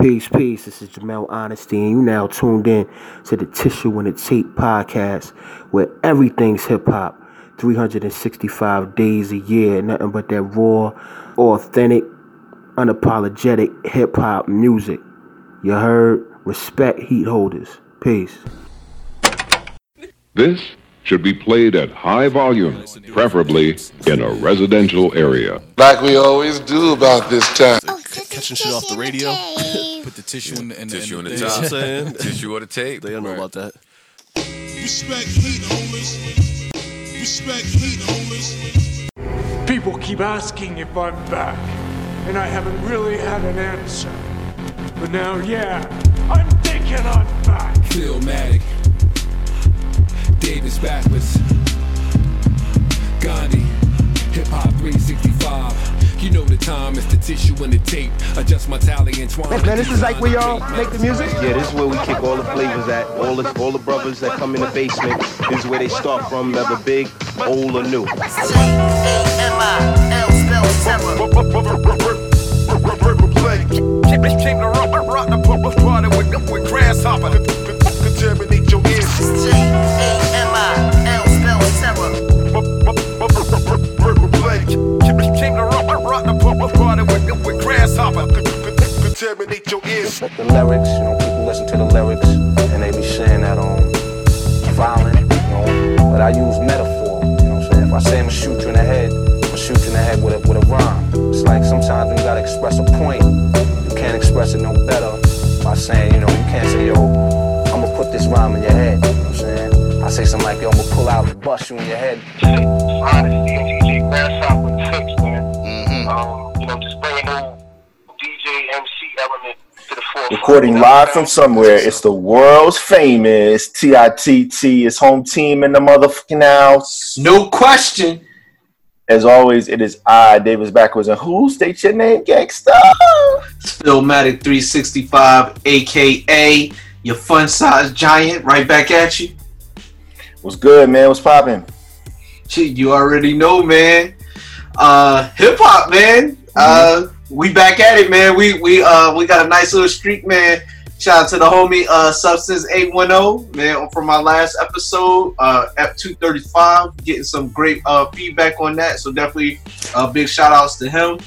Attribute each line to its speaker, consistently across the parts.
Speaker 1: Peace, peace. This is Jamel Honesty, and you now tuned in to the Tissue and the Tape podcast, where everything's hip hop, 365 days a year, nothing but that raw, authentic, unapologetic hip hop music. You heard? Respect heat holders. Peace.
Speaker 2: This should be played at high volume, preferably in a residential area.
Speaker 3: Like we always do about this time.
Speaker 4: catching shit off the radio. Put the tissue in the, in the
Speaker 5: Tissue in the
Speaker 4: in
Speaker 5: top.
Speaker 4: I'm saying?
Speaker 5: Tissue or the tape.
Speaker 4: They don't know about that.
Speaker 6: Respect heat holders. Respect heat holders.
Speaker 7: People keep asking if I'm back, and I haven't really had an answer. But now, yeah, I'm thinking I'm back.
Speaker 8: Philmatic. Davis backwards. Gandhi. Hip Hop 365. You know the time, it's the tissue and the tape. Adjust my tally and twine.
Speaker 9: Man, this is like where y'all make the music?
Speaker 1: Yeah, this is where we kick all the flavors at. All the all the brothers that come in the basement. This is where they start from, whether big, old, or new.
Speaker 5: Came to rock, rock the party with, with grasshopper.
Speaker 3: Contaminate your ears. Contaminate your ears.
Speaker 9: The lyrics, you know, people listen to the lyrics and they be saying that um violent, you know, but I use metaphor, you know what I'm saying? If I say I'm gonna shoot you in the head, I'm gonna shoot you in the head with a with a rhyme. It's like sometimes when you gotta express a point, you can't express it no better by saying, you know, you can't say, yo, I'm gonna put this rhyme in your head, you know what I'm saying? I say something like, yo, I'm gonna pull out and bust you in your head.
Speaker 10: Honesty and DJ Grasshopper tips, man. Um,
Speaker 11: Recording live from somewhere. It's the world's famous TITT. It's home team in the motherfucking house.
Speaker 12: No question.
Speaker 11: As always, it is I, Davis Backwards, and who? State your name, gangsta.
Speaker 12: Philmatic 365, aka your fun size giant, right back at you.
Speaker 11: What's good, man? What's popping?
Speaker 12: Shit, you already know, man. Uh, hip hop, man. Uh, we back at it, man. We we uh we got a nice little streak, man. Shout out to the homie uh Substance 810, man, from my last episode, uh at 235, getting some great uh feedback on that. So definitely uh big shout outs to him.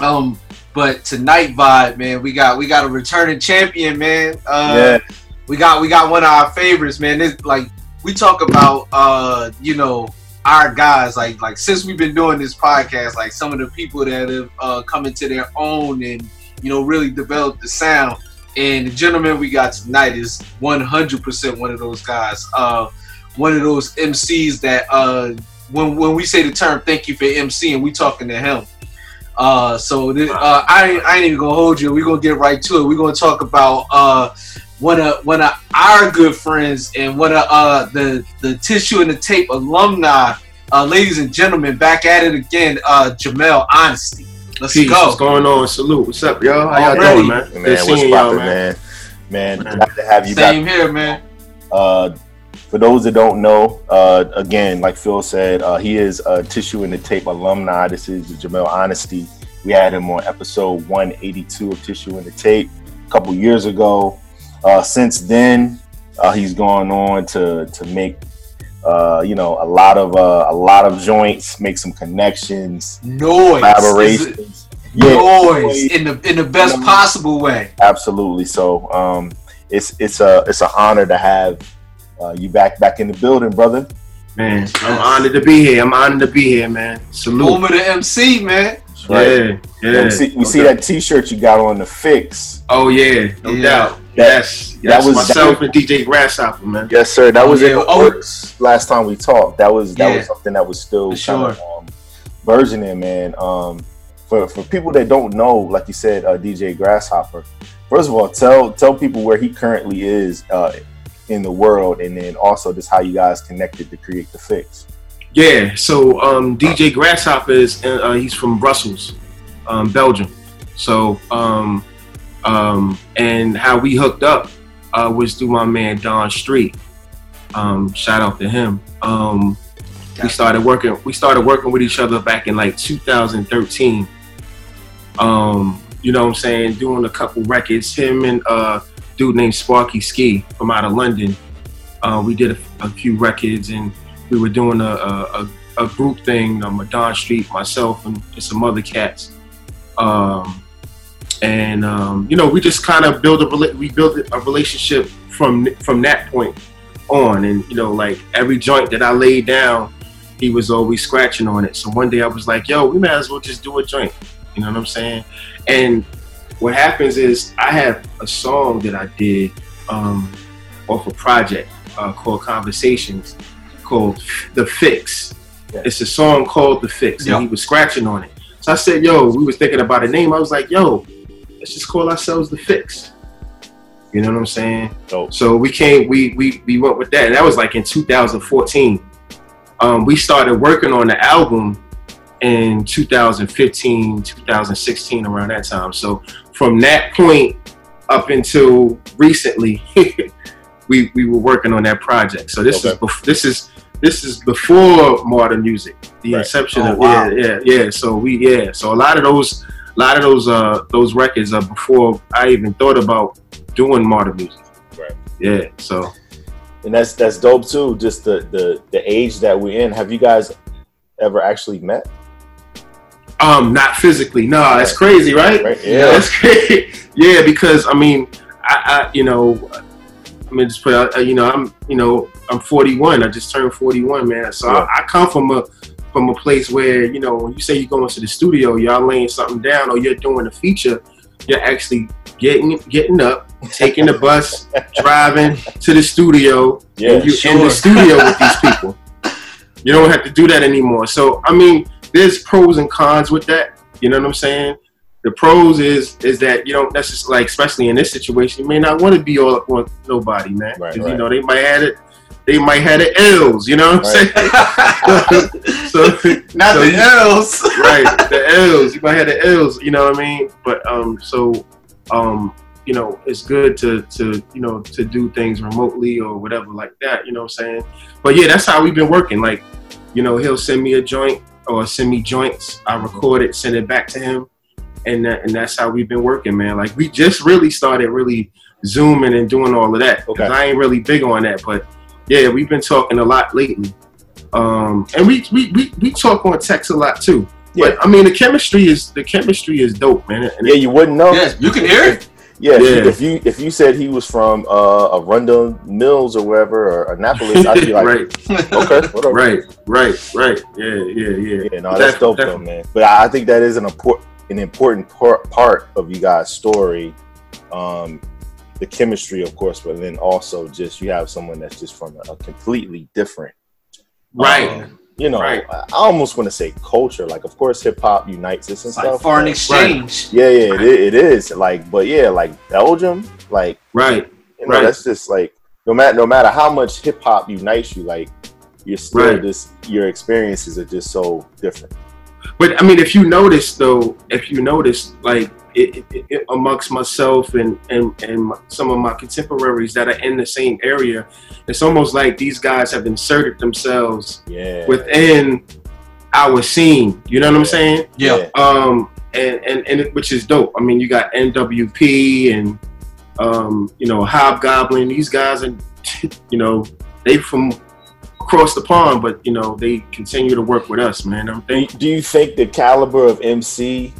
Speaker 12: Um, but tonight vibe, man, we got we got a returning champion, man. Uh
Speaker 11: Yeah.
Speaker 12: we got we got one of our favorites, man. This like we talk about uh, you know, our guys, like like since we've been doing this podcast, like some of the people that have uh come into their own and you know really developed the sound. And the gentleman we got tonight is 100% one of those guys. Uh, one of those MCs that uh, when when we say the term "thank you for MC" and we talking to him. Uh, so th- uh, I, I ain't even gonna hold you. We're gonna get right to it. We're gonna talk about uh, one of one of our good friends and one of uh, the the tissue and the tape alumni. Uh, ladies and gentlemen, back at it again. Uh, Jamel Honesty. Let's
Speaker 4: Peace.
Speaker 12: go.
Speaker 4: What's going on? Salute. What's up, y'all? How y'all
Speaker 12: Already.
Speaker 4: doing, man?
Speaker 11: Man,
Speaker 4: Good
Speaker 11: what's
Speaker 4: seeing y'all, man.
Speaker 11: man? Man, glad to have you
Speaker 12: Same
Speaker 11: back.
Speaker 12: here, man.
Speaker 11: Uh, for those that don't know, uh, again, like Phil said, uh, he is a Tissue and the Tape alumni. This is Jamel Honesty. We had him on episode 182 of Tissue and the Tape a couple years ago. Uh, since then, uh, he's gone on to to make uh, you know a lot of uh, a lot of joints, make some connections,
Speaker 12: Noise.
Speaker 11: collaborations.
Speaker 12: Noise in the in the best
Speaker 11: Um,
Speaker 12: possible way.
Speaker 11: Absolutely. So um, it's it's a it's an honor to have uh, you back back in the building, brother.
Speaker 4: Man, I'm honored to be here. I'm honored to be here, man. Salute.
Speaker 12: Home of the MC, man.
Speaker 11: Right.
Speaker 4: Yeah, yeah.
Speaker 11: we see, we
Speaker 4: No
Speaker 11: see that T-shirt you got on the fix.
Speaker 4: Oh yeah, no
Speaker 12: Yeah.
Speaker 4: doubt.
Speaker 11: That-
Speaker 4: yes,
Speaker 11: that was-
Speaker 4: myself and DJ Grasshopper, man.
Speaker 11: Yes, sir. That
Speaker 12: Oh,
Speaker 11: was
Speaker 12: yeah.
Speaker 11: in the
Speaker 12: Oh.
Speaker 11: works last time we talked. That was that
Speaker 12: Yeah.
Speaker 11: was something that was still
Speaker 12: For
Speaker 11: kind of um, versioning, man. Um, for for people that don't know, like you said, uh, DJ Grasshopper. First of all, tell tell people where he currently is uh, in the world, and then also just how you guys connected to create the fix.
Speaker 4: Yeah. So um, DJ Grasshopper is uh, he's from Brussels, um, Belgium. So um, um, and how we hooked up uh, was through my man Don Street. Um, shout out to him. Um, we started working. We started working with each other back in like 2013. Um, you know what I'm saying, doing a couple records. Him and a dude named Sparky Ski from out of London. Uh, we did a, a few records and we were doing a a, a, group thing, um, Don Street, myself and, and some other cats. Um, and um, you know, we just kind of build a we built a relationship from from that point on. And you know, like every joint that I laid down, he was always scratching on it. So one day I was like, "Yo, we might as well just do a joint." You know what I'm saying? And what happens is I have a song that I did um, off a project uh, called Conversations, called The Fix. It's a song called The Fix, and he was scratching on it. So I said, "Yo," we was thinking about a name. I was like, "Yo, let's just call ourselves The Fix." You know what I'm saying? So we came, we we we went with that, and that was like in 2014. Um, we started working on the album in 2015, 2016, around that time. So from that point up until recently, we we were working on that project. So this is bef- this is this is before Martyr Music, the inception
Speaker 12: Oh,
Speaker 4: of
Speaker 12: wow.
Speaker 4: yeah, yeah, yeah. So we yeah, so a lot of those, a lot of those uh those records are before I even thought about doing Martyr Music.
Speaker 11: Right.
Speaker 4: Yeah. So
Speaker 11: and that's that's dope too. Just the the the age that we're in. Have you guys ever actually met?
Speaker 4: Um, not physically. No, that's crazy, right? right.
Speaker 11: Yeah.
Speaker 4: that's crazy. yeah, because I mean, I, I you know, I mean, just put out, uh, you know, I'm, you know, I'm 41. I just turned 41, man. So
Speaker 11: Yeah.
Speaker 4: I, I come from a from a place where you know, when you say you're going to the studio, y'all laying something down, or you're doing a feature, you're actually getting getting up, taking the bus, driving to the studio,
Speaker 11: Yeah,
Speaker 4: and you in
Speaker 11: sure.
Speaker 4: the studio with these people. You don't have to do that anymore. So I mean, there's pros and cons with that. You know what I'm saying? The pros is is that you don't necessarily, like, especially in this situation, you may not want to be all up on nobody, man.
Speaker 11: Right,
Speaker 4: 'Cause,
Speaker 11: right.
Speaker 4: You know, they might have it. They might have the L's. You know what I'm saying? so
Speaker 12: Not
Speaker 4: so
Speaker 12: the L's.
Speaker 4: right, the L's. You might have the L's. You know what I mean? But um, so um, you know, it's good to to you know to do things remotely or whatever like that. You know what I'm saying? But yeah, that's how we've been working. Like, you know, he'll send me a joint or send me joints. I record it, send it back to him, and that, and that's how we've been working, man. Like we just really started really zooming and doing all of that because I ain't really big on that, but yeah, we've been talking a lot lately. Um, and we, we we we talk on text a lot too.
Speaker 11: Yeah.
Speaker 4: But I mean, the chemistry is the chemistry is dope, man. And
Speaker 11: Yeah, you wouldn't know.
Speaker 12: Yeah, you can hear it.
Speaker 11: Yeah, if,
Speaker 4: Yeah.
Speaker 11: You, if you if you said he was from uh, Arundel Mills or wherever or Annapolis, I'd be like,
Speaker 4: right,
Speaker 11: okay, whatever.
Speaker 4: right, right, right. Yeah, yeah, yeah.
Speaker 11: Yeah, no, that's
Speaker 4: Def-
Speaker 11: dope
Speaker 4: def-
Speaker 11: though, man. But I I think that is an important an important part part of you guys' story. Um, the chemistry, of course, but then also just you have someone that's just from a, completely different,
Speaker 4: Right.
Speaker 11: um, you know,
Speaker 4: Right.
Speaker 11: I almost want to say culture. Like, of course, hip hop unites us and
Speaker 12: like
Speaker 11: stuff.
Speaker 12: foreign exchange.
Speaker 11: Yeah, yeah, it, it is. Like, but yeah, like Belgium, like
Speaker 4: Right.
Speaker 11: you know,
Speaker 4: Right.
Speaker 11: that's just like no matter no matter how much hip hop unites you, like you're still
Speaker 4: Right.
Speaker 11: just your experiences are just so different.
Speaker 4: But I mean, if you notice though, if you notice, like it, it, it, amongst myself and and and some of my contemporaries that are in the same area, it's almost like these guys have inserted themselves
Speaker 11: Yeah.
Speaker 4: within our scene. You know what I'm saying?
Speaker 12: Yeah.
Speaker 4: Um, and and and it, which is dope. I mean, you got NWP and um, you know Hobgoblin. These guys are, you know, they from across the pond, but you know they continue to work with us, man. I'm
Speaker 11: Do you, do you think the caliber of MC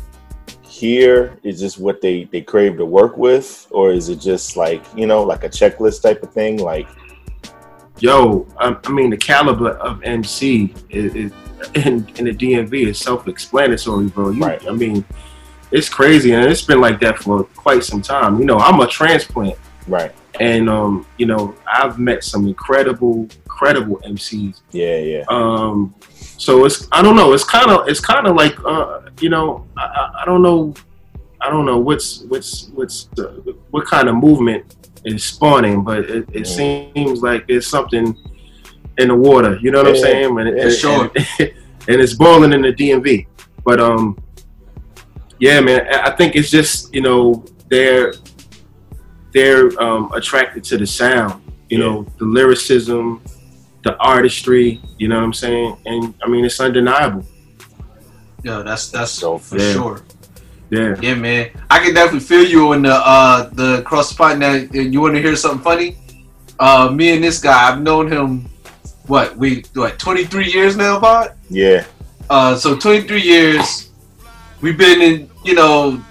Speaker 11: here is just what they they crave to work with, or is it just like you know like a checklist type of thing? Like,
Speaker 4: yo, I, I mean, the caliber of MC is, is in, in the DMV is self-explanatory, bro. You, I mean, it's crazy, and it's been like that for quite some time. You know, I'm a transplant,
Speaker 11: right?
Speaker 4: And um, you know, I've met some incredible, incredible MCs.
Speaker 11: Yeah, yeah.
Speaker 4: Um, so it's I don't know. It's kind of it's kind of like uh, you know, I, I, don't know, I don't know what's what's what's the, what kind of movement is spawning, but it, it seems like there's something in the water. You know what I'm saying? And,
Speaker 12: yeah,
Speaker 4: and-
Speaker 12: sure.
Speaker 4: and, and it's boiling in the DMV. But um, yeah, man, I I think it's just you know they're they're um, attracted to the sound. You know, the lyricism, the artistry. You know what I'm saying? And I mean, it's undeniable.
Speaker 12: Yeah, that's that's
Speaker 11: so
Speaker 12: for
Speaker 4: Yeah.
Speaker 12: sure.
Speaker 4: Yeah.
Speaker 12: Yeah, man. I can definitely feel you on the uh the cross spot now. You want to hear something funny? Uh, me and this guy, I've known him. What we what 23 years now, Pod?
Speaker 11: Yeah.
Speaker 12: Uh, so 23 years. We've been in, you know,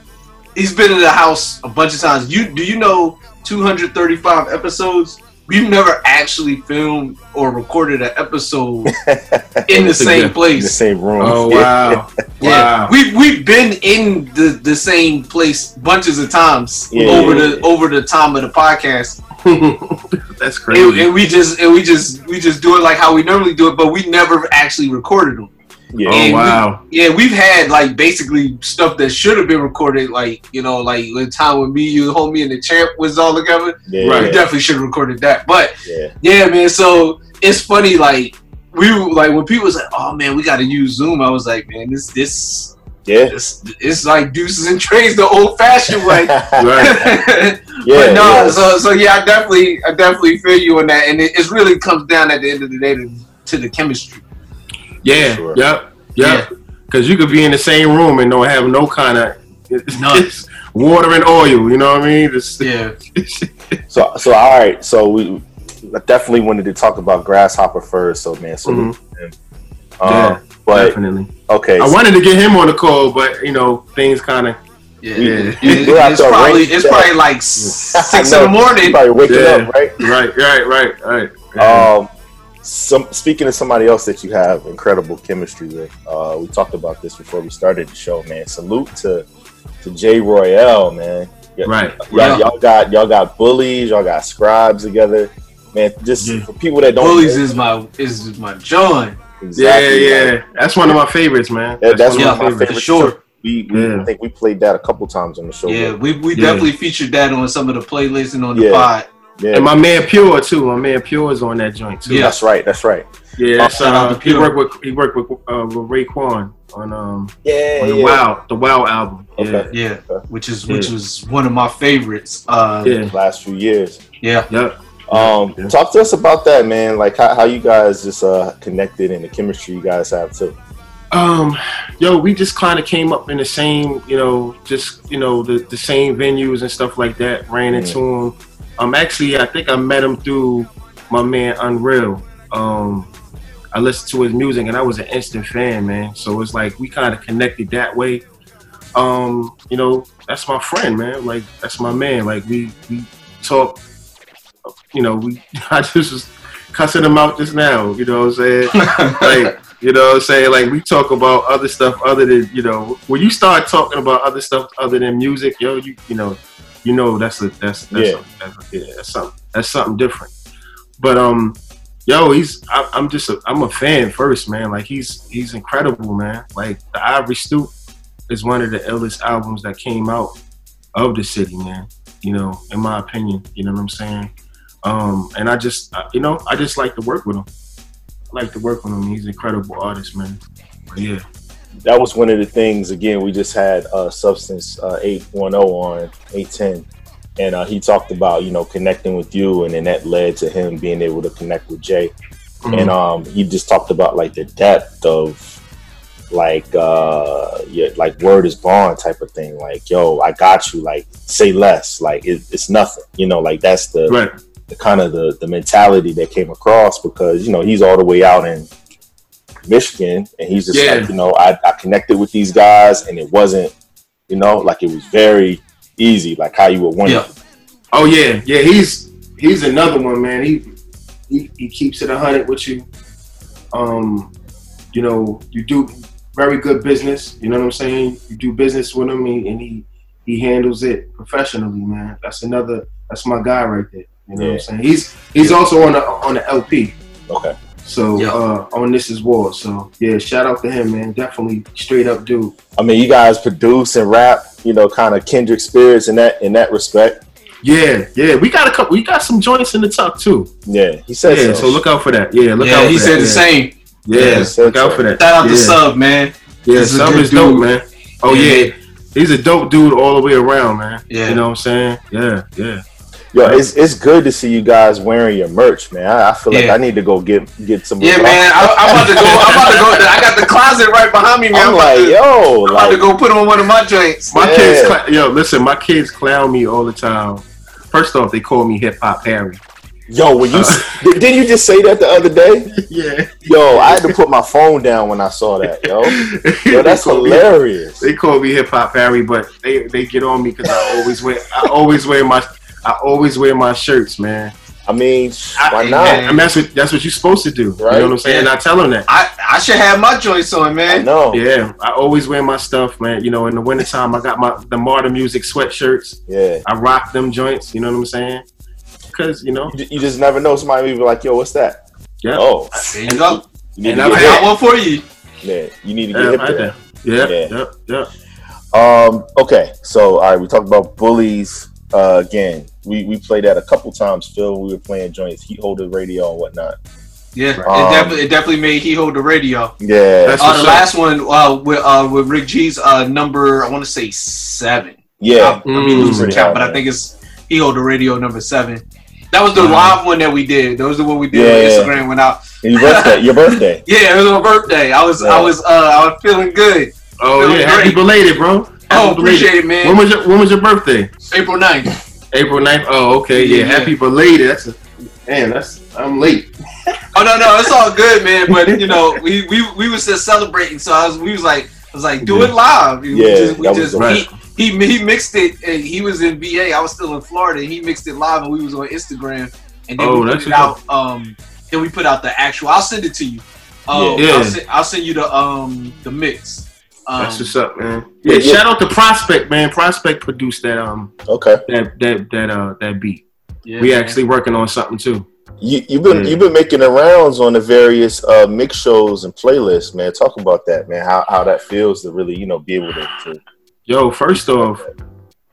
Speaker 12: he's been in the house a bunch of times. You do you know 235 episodes? We've never actually filmed or recorded an episode in the same place.
Speaker 11: In the same room.
Speaker 4: Oh wow.
Speaker 12: Yeah,
Speaker 4: wow.
Speaker 12: we've we've been in the, the same place bunches of times
Speaker 11: Yeah,
Speaker 12: over
Speaker 11: yeah,
Speaker 12: the over the time of the podcast,
Speaker 4: That's
Speaker 12: and,
Speaker 4: crazy.
Speaker 12: and we just and we just we just do it like how we normally do it, but we never actually recorded them.
Speaker 11: Yeah.
Speaker 4: oh
Speaker 12: And we-
Speaker 4: wow.
Speaker 12: Yeah, we've had like basically stuff that should have been recorded, like you know, like the time when me, you, homie, and the champ was all together.
Speaker 11: Yeah.
Speaker 4: Right.
Speaker 12: We definitely should have recorded that, but
Speaker 11: Yeah.
Speaker 12: yeah, man. So it's funny, like we like when people was like, "Oh man, we got to use Zoom." I was like, "Man, this this
Speaker 11: Yeah.
Speaker 12: it's, it's like deuces and trays the old fashioned way.
Speaker 4: Right.
Speaker 11: Yeah,
Speaker 12: but no,
Speaker 11: yeah.
Speaker 12: so so yeah, I definitely I definitely feel you on that, and it, it really comes down at the end of the day to, to the chemistry.
Speaker 4: Yeah.
Speaker 11: Sure.
Speaker 4: Yep. Yep. Because you could be in the same room and don't have no kind of
Speaker 12: None.
Speaker 4: water and oil. You know what I mean? It's,
Speaker 12: Yeah,
Speaker 11: So so all right. So we I definitely wanted to talk about Grasshopper first. So man, so
Speaker 4: Mhm.
Speaker 11: um,
Speaker 4: Yeah,
Speaker 11: but
Speaker 4: definitely.
Speaker 11: okay.
Speaker 4: I wanted to get him on the call, but you know things kind of.
Speaker 12: yeah.
Speaker 11: We-
Speaker 12: It-
Speaker 11: we- we'll have
Speaker 12: it's probably it's probably like six in the morning.
Speaker 11: Probably waking
Speaker 4: Yeah.
Speaker 11: up, right?
Speaker 4: Right. Right. Right. Right. Right.
Speaker 11: Um, some speaking of somebody else that you have incredible chemistry with. Uh, we talked about this before we started the show, man. Salute to to Jay Royale, man.
Speaker 4: Right.
Speaker 11: Y'all,
Speaker 12: Yeah.
Speaker 11: y'all got y'all got bullies, y'all got scribes together, man. Just
Speaker 4: Yeah.
Speaker 11: for people that don't
Speaker 12: Bullies
Speaker 11: know-
Speaker 12: is my is my John.
Speaker 11: exactly,
Speaker 4: yeah.
Speaker 11: like,
Speaker 4: Yeah. That's one of my favorites, man.
Speaker 11: that- that's
Speaker 4: one
Speaker 11: one
Speaker 4: of
Speaker 11: of my
Speaker 12: for
Speaker 11: favorites.
Speaker 12: sure.
Speaker 11: We, we
Speaker 4: Yeah.
Speaker 11: I think we played that a couple times on the show.
Speaker 12: Yeah,
Speaker 11: but-
Speaker 12: we we
Speaker 4: Yeah.
Speaker 12: definitely featured that on some of the playlists and on the
Speaker 11: Yeah.
Speaker 12: pod.
Speaker 11: Yeah.
Speaker 4: And my man Pure too. My man Pure is on that joint too.
Speaker 12: Yeah.
Speaker 11: That's right. That's right.
Speaker 4: Yeah, that's,
Speaker 12: Shout
Speaker 4: uh, he worked with he worked with uh, with Raekwon on um
Speaker 11: Yeah.
Speaker 4: on the
Speaker 11: yeah.
Speaker 4: Wow the Wow album. Yeah,
Speaker 11: Okay.
Speaker 12: Yeah,
Speaker 11: Okay.
Speaker 12: which is which was one of my favorites. Uh, yeah,
Speaker 4: yeah,
Speaker 11: Last few years.
Speaker 12: yeah.
Speaker 4: yep.
Speaker 11: Um,
Speaker 4: Yeah.
Speaker 11: talk to us about that, man. Like how, how you guys just uh connected and the chemistry you guys have too.
Speaker 4: Um, yo, we just kind of came up in the same, you know, just you know the the same venues and stuff like that. Ran into him. Um, actually, I think I met him through my man Unreal. Um, I listened to his music and I was an instant fan, man. So it's like we kind of connected that way. Um, you know, that's my friend, man. Like that's my man. Like we we talk. You know, we I just was cussing him out just now. You know what I'm saying? like you know what I'm saying? Like we talk about other stuff other than, you know, when you start talking about other stuff other than music, yo, you you know, you know that's a that's that's,
Speaker 11: Yeah.
Speaker 4: a, that's, a, yeah, that's something that's something different. But um yo, he's I, I'm just a I'm a fan first, man. Like he's he's incredible, man. Like the Ivory Stoop is one of the illest albums that came out of the city, man. You know, in my opinion, you know what I'm saying? Um, and I just, I- you know, I just like to work with him. I like to work with him. He's an incredible artist, man. But yeah,
Speaker 11: That was one of the things. Again, we just had uh, Substance uh, 810 on 810, and uh, he talked about you know connecting with you, and then that led to him being able to connect with Jay.
Speaker 4: Mhm.
Speaker 11: And um, he just talked about like the depth of like uh yeah like word is bond type of thing like yo i got you like say less like it, it's nothing you know like that's the
Speaker 4: right,
Speaker 11: the kind of the the mentality that came across because you know he's all the way out in Michigan and he's just
Speaker 4: Yeah.
Speaker 11: like you know I, I connected with these guys and it wasn't you know like it was very easy like how you would want
Speaker 12: Yeah.
Speaker 11: it
Speaker 4: Oh yeah, yeah. He's he's another one, man. He he, he keeps it a hundred with you. Um, you know, you do very good business. You know what I'm saying? You do business with him, and he he handles it professionally, man. That's another. That's my guy right there. You know what I'm saying? He's he's also on the on the LP.
Speaker 11: okay
Speaker 4: So
Speaker 12: Yeah.
Speaker 4: uh, on this is war. So yeah, shout out to him, man. Definitely straight up dude.
Speaker 11: I mean you guys produce and rap you know kind of kindred spirits in that in that respect
Speaker 4: Yeah, yeah. We got a couple. We got some joints in the tuck too.
Speaker 11: yeah he said
Speaker 4: Yeah,
Speaker 11: so,
Speaker 4: so look out for that. Yeah, look out.
Speaker 12: yeah,
Speaker 4: for
Speaker 12: he
Speaker 4: that.
Speaker 12: said the
Speaker 4: yeah.
Speaker 12: same.
Speaker 4: Yeah,
Speaker 11: Yeah,
Speaker 4: look out
Speaker 11: so.
Speaker 4: for that.
Speaker 12: Shout out
Speaker 4: yeah.
Speaker 12: to Sub, man.
Speaker 4: Yeah,
Speaker 12: He's a
Speaker 4: Sub
Speaker 12: good
Speaker 4: is dope,
Speaker 12: dude.
Speaker 4: man. Oh
Speaker 12: Yeah.
Speaker 4: yeah. he's a dope dude all the way around, man.
Speaker 12: Yeah.
Speaker 4: you know what I'm saying? Yeah, yeah.
Speaker 11: Yo, it's it's good to see you guys wearing your merch, man. I, I feel like
Speaker 12: Yeah.
Speaker 11: I need to go get get some.
Speaker 12: Yeah, man. I, I'm about to go. I'm about to go. I got the closet right behind me, man.
Speaker 11: I'm
Speaker 12: about
Speaker 11: like,
Speaker 12: to,
Speaker 11: yo,
Speaker 12: I'm about to go put on one of my joints.
Speaker 4: My
Speaker 11: Yeah.
Speaker 4: kids, cla- yo, listen, my kids clown me all the time. First off, they call me Hip Hop Harry.
Speaker 11: yo, when you uh, s- did- didn't you just say that the other day?
Speaker 4: Yeah,
Speaker 11: Yo, I had to put my phone down when I saw that. Yo, yo, that's
Speaker 4: They call me-
Speaker 11: hilarious.
Speaker 4: They call me Hip Hop Harry, but they they get on me because I always wear I always wear my I always wear my shirts, man.
Speaker 11: I mean, why
Speaker 4: and-
Speaker 11: not?
Speaker 4: And that's what that's what you're supposed to do. You know what I'm saying? And I tell them that.
Speaker 12: I, I should have my joints on, man.
Speaker 11: No.
Speaker 4: Yeah, I always wear my stuff, man. You know, in the wintertime, I got my the Martyr Music sweatshirts.
Speaker 11: Yeah,
Speaker 4: I rock them joints. You know what I'm saying? Because you know,
Speaker 11: you, you just never know. Somebody may be like, "Yo, what's that?"
Speaker 4: yeah.
Speaker 11: Oh,
Speaker 12: There you go.
Speaker 11: you need
Speaker 4: and
Speaker 11: to
Speaker 4: I've
Speaker 11: get
Speaker 12: I
Speaker 4: had-
Speaker 11: hip.
Speaker 12: got one for you.
Speaker 11: Yeah, you need to
Speaker 4: Yeah,
Speaker 11: get hip
Speaker 4: I
Speaker 11: there.
Speaker 4: do. Yeah,
Speaker 11: Yeah.
Speaker 4: yeah, yeah.
Speaker 11: Um. Okay. So, all right, we talked about bullies. Uh, again, we we played that a couple times. Phil, we were playing joints, heat holder radio and whatnot.
Speaker 12: Yeah, it,
Speaker 11: Um,
Speaker 12: definitely, it definitely made heat holder radio.
Speaker 11: Yeah.
Speaker 4: That's
Speaker 12: Uh, the
Speaker 4: up.
Speaker 12: last one uh, with uh, with Rick G's uh, number, I want to say seven.
Speaker 11: yeah.
Speaker 12: I, I mean, losing
Speaker 11: Pretty
Speaker 12: count,
Speaker 11: high,
Speaker 12: but I think it's heat holder radio number seven. That was the
Speaker 4: Uh-huh.
Speaker 12: live one that we did. That was the one we did
Speaker 11: Yeah,
Speaker 12: on
Speaker 11: yeah.
Speaker 12: Instagram went out.
Speaker 11: And your birthday. Your birthday.
Speaker 12: Yeah, it was my birthday. I was
Speaker 11: Yeah.
Speaker 12: I was uh, I was feeling good.
Speaker 4: Oh
Speaker 12: Feeling
Speaker 4: yeah, happy belated, bro. Happy
Speaker 12: Oh, appreciate it, man.
Speaker 4: When was your When was your birthday?
Speaker 12: April 9th.
Speaker 4: April 9th. Oh, okay. Yeah,
Speaker 12: Yeah, yeah.
Speaker 4: happy belated. That's a man. That's I'm late.
Speaker 12: Oh no, no, it's all good, man. But you know, we we we was just celebrating, so I was we was like I was like do it live. We
Speaker 11: Yeah,
Speaker 12: just, we
Speaker 11: that was
Speaker 12: just.
Speaker 4: Right.
Speaker 12: he, he he mixed it. And he was in VA. I was still in Florida. And he mixed it live, and we was on Instagram. And then
Speaker 4: Oh,
Speaker 12: we put it
Speaker 4: what's
Speaker 12: out. Um, then we put out the actual. I'll send it to you. Um,
Speaker 4: Yeah.
Speaker 12: I'll, send, I'll send you the um the mix. Um,
Speaker 4: That's what's up, man.
Speaker 11: Yeah,
Speaker 4: Yeah,
Speaker 11: yeah.
Speaker 4: shout out to Prospect, man. Prospect produced that um
Speaker 11: Okay.
Speaker 4: that that that uh that beat.
Speaker 12: yeah,
Speaker 4: we
Speaker 12: man.
Speaker 4: actually working on something too.
Speaker 11: You you've been
Speaker 4: Yeah.
Speaker 11: you've been making the rounds on the various uh mix shows and playlists, man. Talk about that, man. How how that feels to really you know be able to. to
Speaker 4: Yo, first off,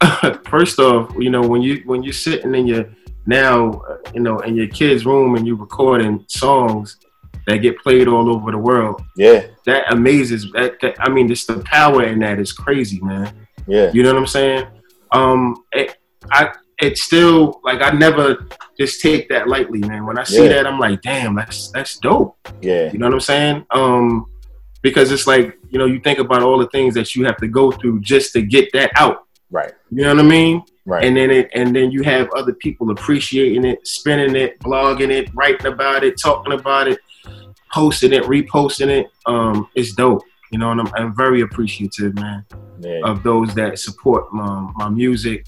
Speaker 4: first off, you know when you when you're sitting in your now, uh, you know, in your kid's room and you recording songs that get played all over the world,
Speaker 11: yeah.
Speaker 4: that amazes. That, that I mean, just the power in that is crazy, man.
Speaker 11: Yeah.
Speaker 4: You know what I'm saying? Um, it, I it's still like I never just take that lightly, man. When I see
Speaker 11: Yeah.
Speaker 4: that, I'm like, damn, that's that's dope.
Speaker 11: Yeah.
Speaker 4: You know what I'm saying? Um, because it's like you know, you think about all the things that you have to go through just to get that out.
Speaker 11: Right.
Speaker 4: You know what I mean?
Speaker 11: Right.
Speaker 4: And then it, and then you have other people appreciating it, spinning it, blogging it, writing about it, talking about it, posting it, reposting it. Um, it's dope. You know, and I'm, I'm very appreciative, man,
Speaker 11: yeah.
Speaker 4: of those that support my, my music.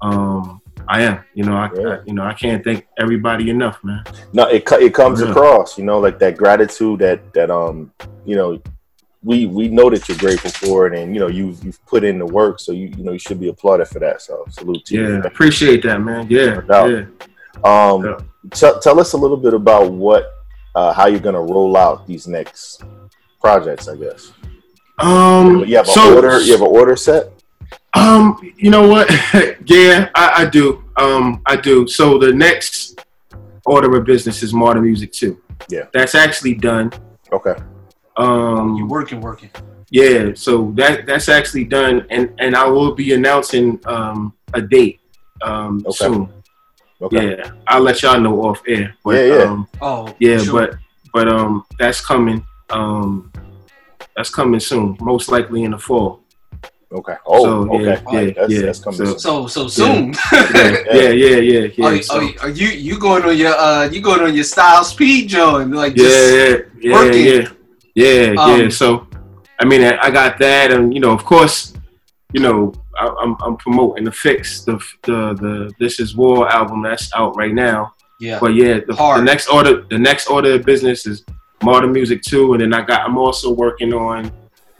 Speaker 4: Um, I am. You know, I,
Speaker 11: Yeah.
Speaker 4: I you know I can't thank everybody enough, man.
Speaker 11: No, it it comes
Speaker 4: Yeah.
Speaker 11: across, you know, like that gratitude that that um, you know, we we know that you're grateful for it, and you know you you've put in the work, so you you know you should be applauded for that. So salute to
Speaker 4: Yeah,
Speaker 11: you.
Speaker 4: appreciate that, man. Yeah, yeah.
Speaker 11: Um,
Speaker 4: Yeah.
Speaker 11: tell tell us a little bit about what uh, how you're gonna roll out these next projects. I guess
Speaker 4: Um,
Speaker 11: you have an
Speaker 4: so,
Speaker 11: order. You have an order set.
Speaker 4: Um, you know what? yeah, I, I do. Um, I do. So the next order of business is Martyr Music too.
Speaker 11: Yeah.
Speaker 4: That's actually done.
Speaker 11: Okay.
Speaker 4: Um,
Speaker 12: you're working, working.
Speaker 4: yeah, so that that's actually done, and and I will be announcing um a date um
Speaker 11: Okay.
Speaker 4: soon.
Speaker 11: Okay.
Speaker 4: Yeah, I'll let y'all know off air. But,
Speaker 11: Yeah, yeah.
Speaker 4: Um,
Speaker 12: Oh,
Speaker 4: yeah,
Speaker 12: sure.
Speaker 4: but but um, that's coming. Um, that's coming soon, most likely in the fall.
Speaker 11: Okay. Oh,
Speaker 4: So, yeah,
Speaker 11: okay.
Speaker 4: yeah,
Speaker 11: that's,
Speaker 4: yeah.
Speaker 11: that's coming.
Speaker 4: So-
Speaker 11: soon.
Speaker 12: So so soon.
Speaker 4: Yeah, yeah, yeah, yeah. yeah.
Speaker 12: Are,
Speaker 4: so-
Speaker 12: are, are you you going on your uh you going on your style speed joint like
Speaker 4: yeah,
Speaker 12: just
Speaker 4: yeah, yeah,
Speaker 12: working.
Speaker 4: yeah, yeah, yeah.
Speaker 12: Um,
Speaker 4: So, I mean, I, I got that, and you know, of course, you know, I, I'm I'm promoting the fix the the the This Is War album that's out right now.
Speaker 12: yeah
Speaker 4: But yeah, the, the next order the next order of business is Martyr Music Two, and then I got I'm also working on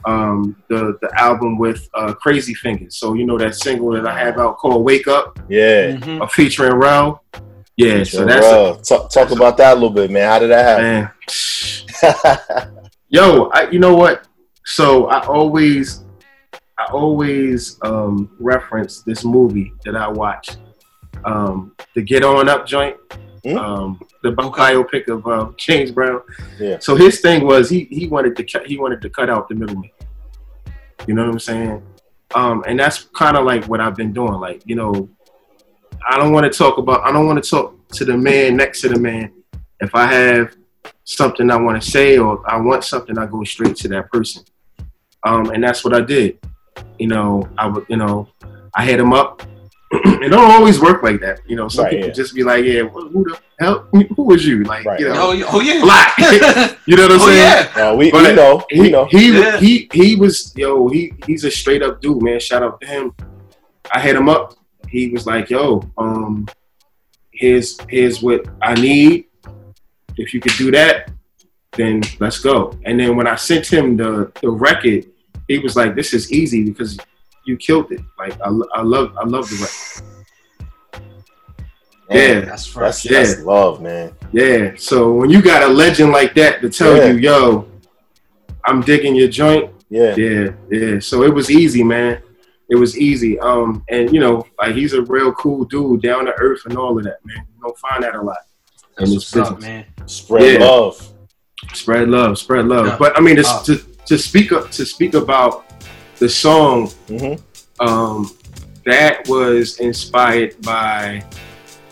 Speaker 4: um the the album with uh Crazy Fingers. So you know that single that I have out called Wake Up,
Speaker 11: Yeah.
Speaker 12: Mhm.
Speaker 4: uh, featuring Rel. Yeah, so
Speaker 11: So,
Speaker 4: that's
Speaker 11: uh, talk, talk about that a little bit, man. How did that
Speaker 4: man.
Speaker 11: happen?
Speaker 4: Yo, I, you know what? So I always, I always um, reference this movie that I watched, um, the Get On Up joint,
Speaker 11: Hmm?
Speaker 4: um, the biopic of uh, James Brown.
Speaker 11: Yeah.
Speaker 4: So his thing was he he wanted to cut he wanted to cut out the middleman. You know what I'm saying? Um, and that's kind of like what I've been doing. Like you know, I don't want to talk about. I don't want to talk to the man next to the man. If I have something I want to say or I want something, I go straight to that person. Um, and that's what I did. You know, I would. You know, I hit him up. it don't always work like that. You know, some
Speaker 11: Right,
Speaker 4: people
Speaker 11: yeah.
Speaker 4: just be like, "Yeah, who who the hell? Who was you?" Like, you know,
Speaker 12: Oh, yeah- oh, yeah.
Speaker 4: black. you know what I'm
Speaker 12: Oh,
Speaker 4: saying?
Speaker 12: yeah.
Speaker 11: Uh, we,
Speaker 4: But
Speaker 11: we know.
Speaker 4: He,
Speaker 11: we know.
Speaker 4: he,
Speaker 12: Yeah.
Speaker 4: he, he was, yo, he, he's a straight up dude, man. Shout out to him. I hit him up. He was like, yo, um, here's, here's what I need. If you could do that, then let's go. And then when I sent him the, the record, he was like, this is easy because you killed it. Like, I, I love, I love the record.
Speaker 11: Man,
Speaker 4: yeah.
Speaker 12: That's
Speaker 11: That's,
Speaker 4: Yeah.
Speaker 11: that's love, man.
Speaker 4: Yeah. So when you got a legend like that to tell
Speaker 11: Yeah.
Speaker 4: you, yo, I'm digging your joint,
Speaker 11: Yeah.
Speaker 4: Yeah, yeah. So it was easy, man. It was easy. Um, and you know, like he's a real cool dude, down to earth, and all of that, man. You don't find that a lot in this
Speaker 12: What's up, man?
Speaker 11: Spread
Speaker 4: Yeah.
Speaker 11: love.
Speaker 4: Spread love, spread love.
Speaker 12: Yeah.
Speaker 4: But I mean, it's,
Speaker 12: Uh.
Speaker 4: to to speak up to speak about the song,
Speaker 11: Mhm.
Speaker 4: um, that was inspired by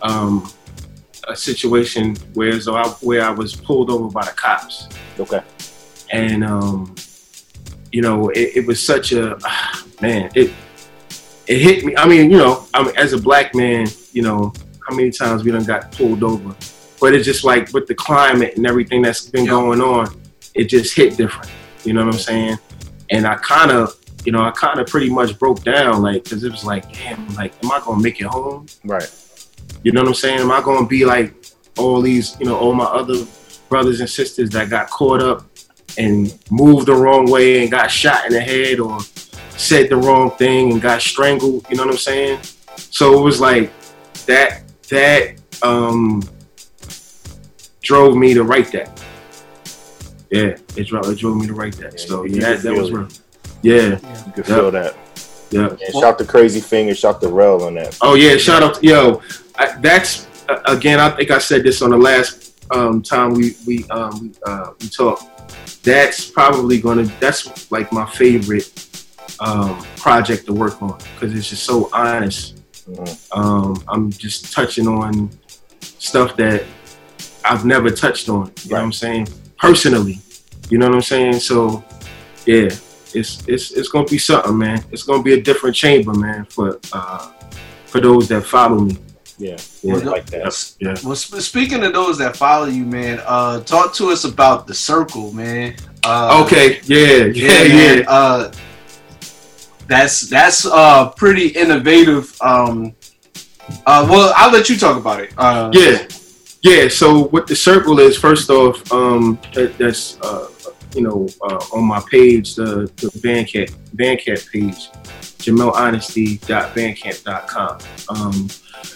Speaker 4: um, a situation where so I, where I was pulled over by the cops.
Speaker 11: Okay.
Speaker 4: and um, you know, it, it was such a man. It it hit me. I mean, you know, I mean, as a black man, you know, how many times we done got pulled over, but it's just like with the climate and everything that's been going on, it just hit different. You know what I'm saying? And I kind of, you know, I kind of pretty much broke down, like, because it was like, damn, like, am I gonna make it home?
Speaker 11: Right.
Speaker 4: You know what I'm saying? Am I gonna be like all these, you know, all my other brothers and sisters that got caught up and moved the wrong way and got shot in the head or said the wrong thing and got strangled, you know what I'm saying? So it was like that that um drove me to write that. Yeah, it drove, it drove me to write that. so
Speaker 11: you
Speaker 4: yeah, that, that was
Speaker 11: it.
Speaker 4: real. Yeah.
Speaker 11: You can feel that.
Speaker 4: Yeah.
Speaker 11: And shout the crazy finger, shout the rail on that.
Speaker 4: Oh yeah, shout out, to, yo. I, that's uh, again. I think I said this on the last um, time we we um, we, uh, we talked. That's probably gonna. That's like my favorite um, project to work on because it's just so honest. Um, I'm just touching on stuff that I've never touched on. You know what I'm saying? Personally, you know what I'm saying? So yeah, it's it's it's gonna be something, man. It's gonna be a different chamber, man, for uh, for those that follow me.
Speaker 11: Yeah,
Speaker 4: yeah,
Speaker 11: like that.
Speaker 4: Yeah.
Speaker 12: Well, sp- speaking of those that follow you, man, uh, talk to us about the circle, man. Uh,
Speaker 4: Okay, yeah, yeah,
Speaker 12: man,
Speaker 4: yeah.
Speaker 12: Uh, that's that's uh pretty innovative. Um, uh, well, I'll let you talk about it. Uh,
Speaker 4: yeah, yeah. So what the circle is, first off, um, that, that's uh, you know uh, on my page, the the Bandcamp Bandcamp page, JamelHonesty.bandcamp.com. Um,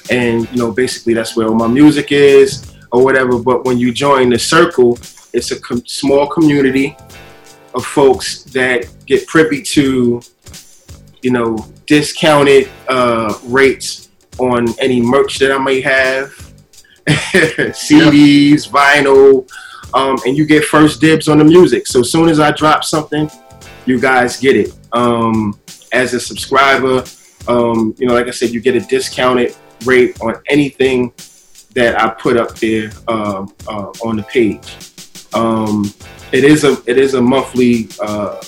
Speaker 4: and you know basically that's where all my music is or whatever. But when you join the circle, it's a com- small community of folks that get privy to you know discounted uh, rates on any merch that I may have, CDs, vinyl, um, and you get first dibs on the music. So as soon as I drop something, you guys get it. Um, as a subscriber, um, you know, like I said, you get a discounted rate on anything that I put up there um, uh, on the page. Um, it is a it is a monthly uh,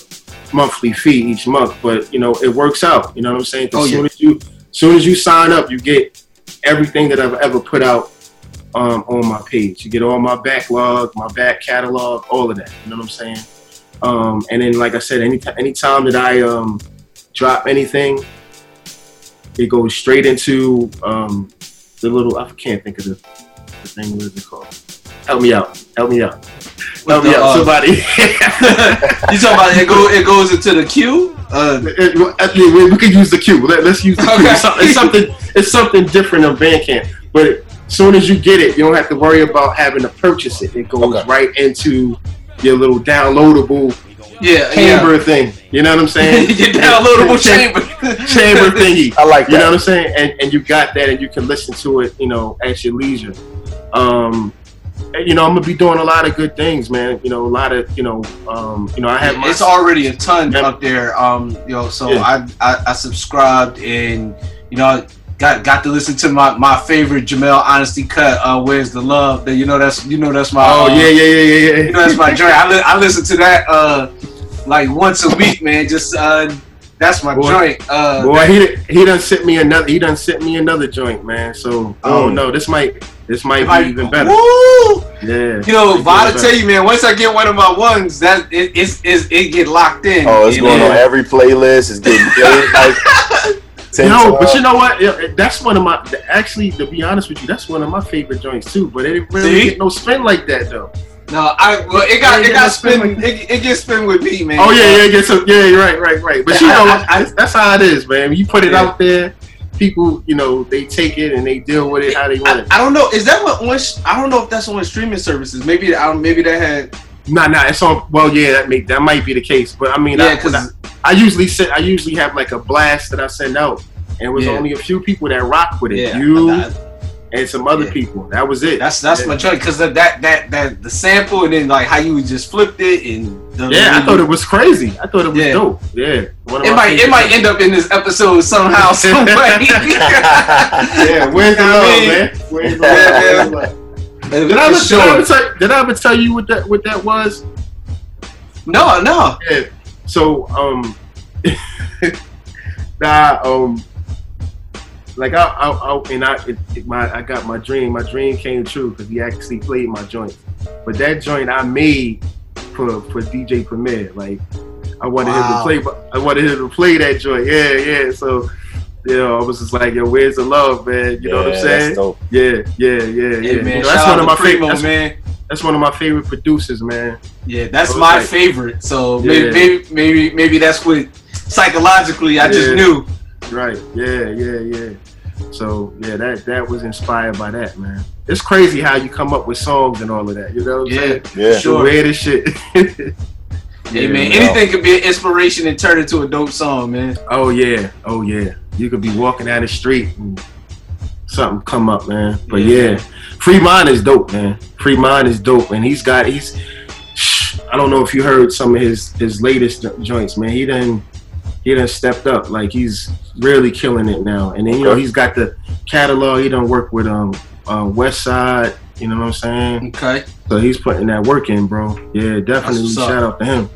Speaker 4: monthly fee each month, but you know it works out. You know what I'm saying?
Speaker 12: Oh,
Speaker 4: as
Speaker 12: yeah.
Speaker 4: soon as you soon as you sign up, you get everything that I've ever put out um, on my page. You get all my backlog, my back catalog, all of that. You know what I'm saying? Um, and then, like I said, any anytime that I um, drop anything, it goes straight into um, the little. I can't think of the, the thing. What is it called? Help me out. Help me out. Help me out.
Speaker 12: uh,
Speaker 4: Somebody.
Speaker 12: you talking about it? Go it goes into the queue. Uh,
Speaker 4: It- it- we, we could use the queue. Let, us use the queue. It's, some- it's something. It's something different on Bandcamp. But soon as you get it, you don't have to worry about having to purchase it. It goes right into your little downloadable
Speaker 12: yeah,
Speaker 4: chamber thing. You know what I'm saying?
Speaker 12: Your downloadable chamber.
Speaker 4: chamber thingy.
Speaker 11: I like
Speaker 4: You know what I'm saying? And and you got that, and you can listen to it. You know, at your leisure. Um, you know, I'm gonna be doing a lot of good things, man. You know, a lot of you know, um, you know, I have my
Speaker 12: it's already a ton up there. Um, you know, so
Speaker 4: Yeah.
Speaker 12: I, I I subscribed and you know got got to listen to my, my favorite Jamel Honesty cut. Uh, Where's the love? That you know that's you know that's my.
Speaker 4: Oh
Speaker 12: uh,
Speaker 4: yeah, yeah, yeah, yeah, yeah.
Speaker 12: You know that's my joint. I, li- I listen to that uh like once a week, man. Just uh that's my
Speaker 4: Boy.
Speaker 12: joint. Uh,
Speaker 4: Boy, he he done sent me another. He done sent me another joint, man. So I don't. This might this might
Speaker 12: Might-
Speaker 4: be even better.
Speaker 12: Woo!
Speaker 4: Yeah.
Speaker 12: You know,
Speaker 4: Might be
Speaker 12: Vada tell you, man. Once I get one of my ones, that it, it's, it's it get locked in.
Speaker 11: Oh, it's going
Speaker 12: know?
Speaker 11: on every playlist. It's getting played like ten
Speaker 4: No, but
Speaker 11: times.
Speaker 4: you know what? That's one of my. Actually, to be honest with you, that's one of my favorite joints too. But it didn't really
Speaker 12: See?
Speaker 4: get no spin like that though.
Speaker 12: No, I well, it got
Speaker 4: Yeah,
Speaker 12: it got
Speaker 4: that's
Speaker 12: spin.
Speaker 4: like-
Speaker 12: It, it gets spin with me, man.
Speaker 4: Oh yeah, yeah, get some. Yeah, you're right, right, right. But you know,
Speaker 12: I- I-
Speaker 4: that's how it is, man. You put it
Speaker 12: Yeah.
Speaker 4: out there, people, you know, they take it and they deal with it how they want it.
Speaker 12: I don't know. Is that what on? I don't know if that's on streaming services. Maybe I don't. Maybe that had.
Speaker 4: Nah, nah, it's on. Well, yeah, that may that might be the case, but I mean,
Speaker 12: Yeah,
Speaker 4: I,
Speaker 12: 'cause-
Speaker 4: I, I usually send, I usually have like a blast that I send out, and it was
Speaker 12: Yeah.
Speaker 4: only a few people that rock with it.
Speaker 12: Yeah,
Speaker 4: you
Speaker 12: I-
Speaker 4: and some other
Speaker 12: Yeah.
Speaker 4: people. That was it.
Speaker 12: That's that's my joint because that that that the sample and then like how you just flipped it and. The,
Speaker 4: Yeah, I thought it was crazy. I thought it was dope. Yeah,
Speaker 12: It might it might end up in this episode somehow, some way.
Speaker 4: yeah, where's the love,
Speaker 12: what I mean?
Speaker 4: man? Where's the love?
Speaker 12: Yeah.
Speaker 4: Where's the love?
Speaker 12: For
Speaker 4: Did I, ever, did, I ever tell, did I ever tell you what that what that was?
Speaker 12: No, no.
Speaker 4: Yeah. So um, nah um, like I I, I and I it, it- my I got my dream. My dream came true because he actually played my joint. But that joint I made for for DJ Premier. Like I wanted
Speaker 12: Wow.
Speaker 4: him to play. I wanted him to play that joint. Yeah, yeah. So. You know, I was just like, yo, where's the love, man? You know what I'm saying?
Speaker 11: that's dope.
Speaker 4: Yeah, yeah, yeah, yeah.
Speaker 12: Hey, man,
Speaker 4: You know, that's one of my favorite.
Speaker 12: Man.
Speaker 4: that's one of my favorite producers, man.
Speaker 12: Yeah, that's my
Speaker 4: like-
Speaker 12: favorite. So
Speaker 4: Yeah.
Speaker 12: maybe, maybe maybe maybe that's what psychologically I just knew.
Speaker 4: Right. Yeah, yeah, yeah. So yeah, that that was inspired by that, man. It's crazy how you come up with songs and all of that. You know what I'm
Speaker 12: Yeah,
Speaker 4: saying?
Speaker 11: Yeah.
Speaker 4: The
Speaker 12: Sure.
Speaker 4: weirdest shit.
Speaker 12: Hey man, anything could be an inspiration and turn into a dope song, man.
Speaker 4: oh yeah, oh yeah. You could be walking down the street and something come up, man. But
Speaker 12: Yeah.
Speaker 4: yeah, Free Mind is dope, man. Free Mind is dope, and he's got he's. I don't know if you heard some of his his latest joints, man. He done he done stepped up, like he's really killing it now. And then you know he's got the catalog. He done work with um uh, West Side. You know what I'm saying?
Speaker 12: Okay.
Speaker 4: So he's putting that work in, bro. Yeah, definitely.
Speaker 12: up.
Speaker 4: Shout out to him.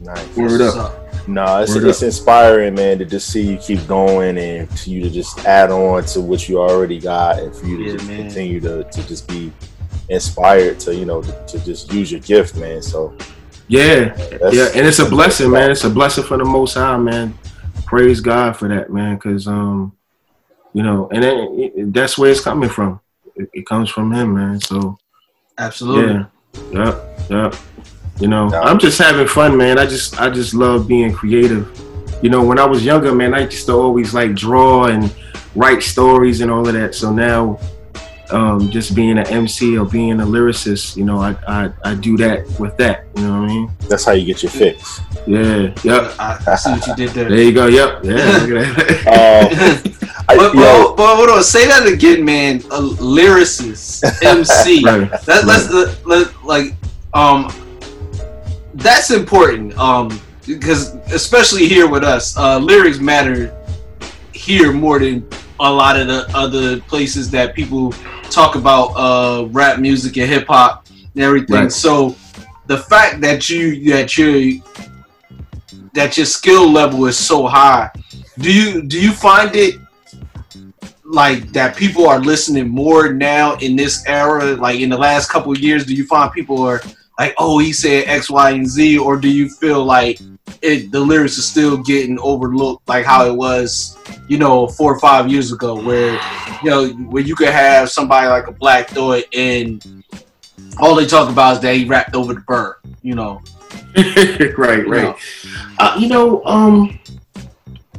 Speaker 11: Nice.
Speaker 4: Word
Speaker 12: What's
Speaker 4: up.
Speaker 11: No, it's, it's inspiring, man, to just see you keep going and to you to just add on to what you already got and for you to
Speaker 12: Yeah,
Speaker 11: just
Speaker 12: man.
Speaker 11: continue to, to just be inspired to, you know, to, to just use your gift, man. So
Speaker 4: Yeah,
Speaker 11: that's,
Speaker 4: yeah, and it's a blessing, man. It's a blessing for the Most High, man. Praise God for that, man, because um, you know, and it, it- that's where it's coming from. It, it comes from Him, man. So
Speaker 12: Absolutely.
Speaker 4: yeah, yep, yep. You know,
Speaker 11: Yeah.
Speaker 4: I'm just having fun, man. I just, I just love being creative. You know, when I was younger, man, I used to always like draw and write stories and all of that. So now, um, just being an MC or being a lyricist, you know, I, I, I do that with that. You know what I mean?
Speaker 11: That's how you get your fix.
Speaker 4: Yeah, yep.
Speaker 12: I, I see what you did there.
Speaker 4: There you go. Yep. Yeah. Look at that.
Speaker 11: Um, I,
Speaker 12: But,
Speaker 11: you know,
Speaker 12: but, but hold on, say that again, man. A lyricist, MC.
Speaker 4: Right.
Speaker 12: That, let's let, let, like um, that's important. Um, because especially here with us, uh, lyrics matter here more than a lot of the other places that people talk about uh rap music and hip hop and everything.
Speaker 4: Right.
Speaker 12: So the fact that you that you that your skill level is so high, do you do you find it like that people are listening more now in this era like in the last couple of years do you find people are like oh he said x y and z or do you feel like it the lyrics are still getting overlooked like how it was you know four or five years ago where you know where you could have somebody like a black thought and all they talk about is that he rapped over the bird you know
Speaker 4: right.
Speaker 12: you
Speaker 4: Right.
Speaker 12: know.
Speaker 4: Uh, you know, um,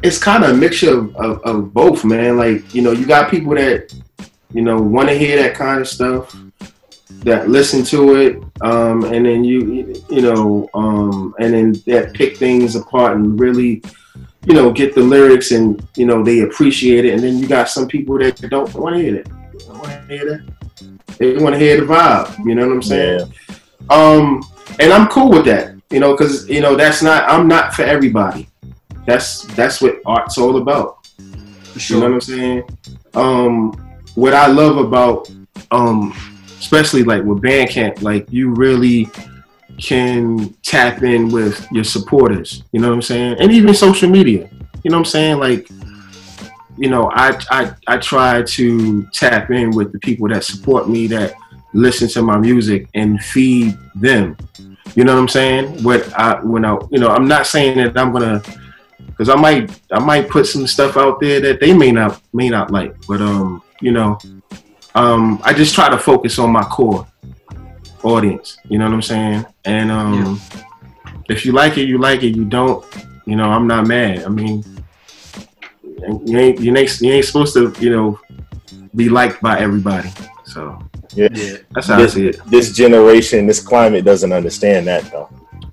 Speaker 4: it's kind of a mixture of, of, of both, man. Like, you know, you got people that, you know, want to hear that kind of stuff, that listen to it, um, and then you, you know, um, and then that pick things apart and really, you know, get the lyrics and you know they appreciate it. And then you got some people that don't want to hear it. They want to hear that. They want to hear the vibe. You know what I'm saying? Um, and I'm cool with that, you know, because you know that's not I'm not for everybody. That's that's what art's all about. Sure. You know what I'm saying? Um, what I love about, um, especially like with Bandcamp, like you really can tap in with your supporters. You know what I'm saying? And even social media. You know what I'm saying? Like, you know, I I I try to tap in with the people that support me, that listen to my music, and feed them. You know what I'm saying? What I when I you know I'm not saying that I'm gonna because I might I might put some stuff out there that they may not may not like, but um you know um I just try to focus on my core audience. You know what I'm saying? And um if you like it, you like it. You don't, you know, I'm not mad. I mean, you ain't you ain't you ain't supposed to you know be liked by everybody. So
Speaker 11: Yeah.
Speaker 4: that's how
Speaker 11: this,
Speaker 4: I see it.
Speaker 11: this generation, this climate doesn't understand that though.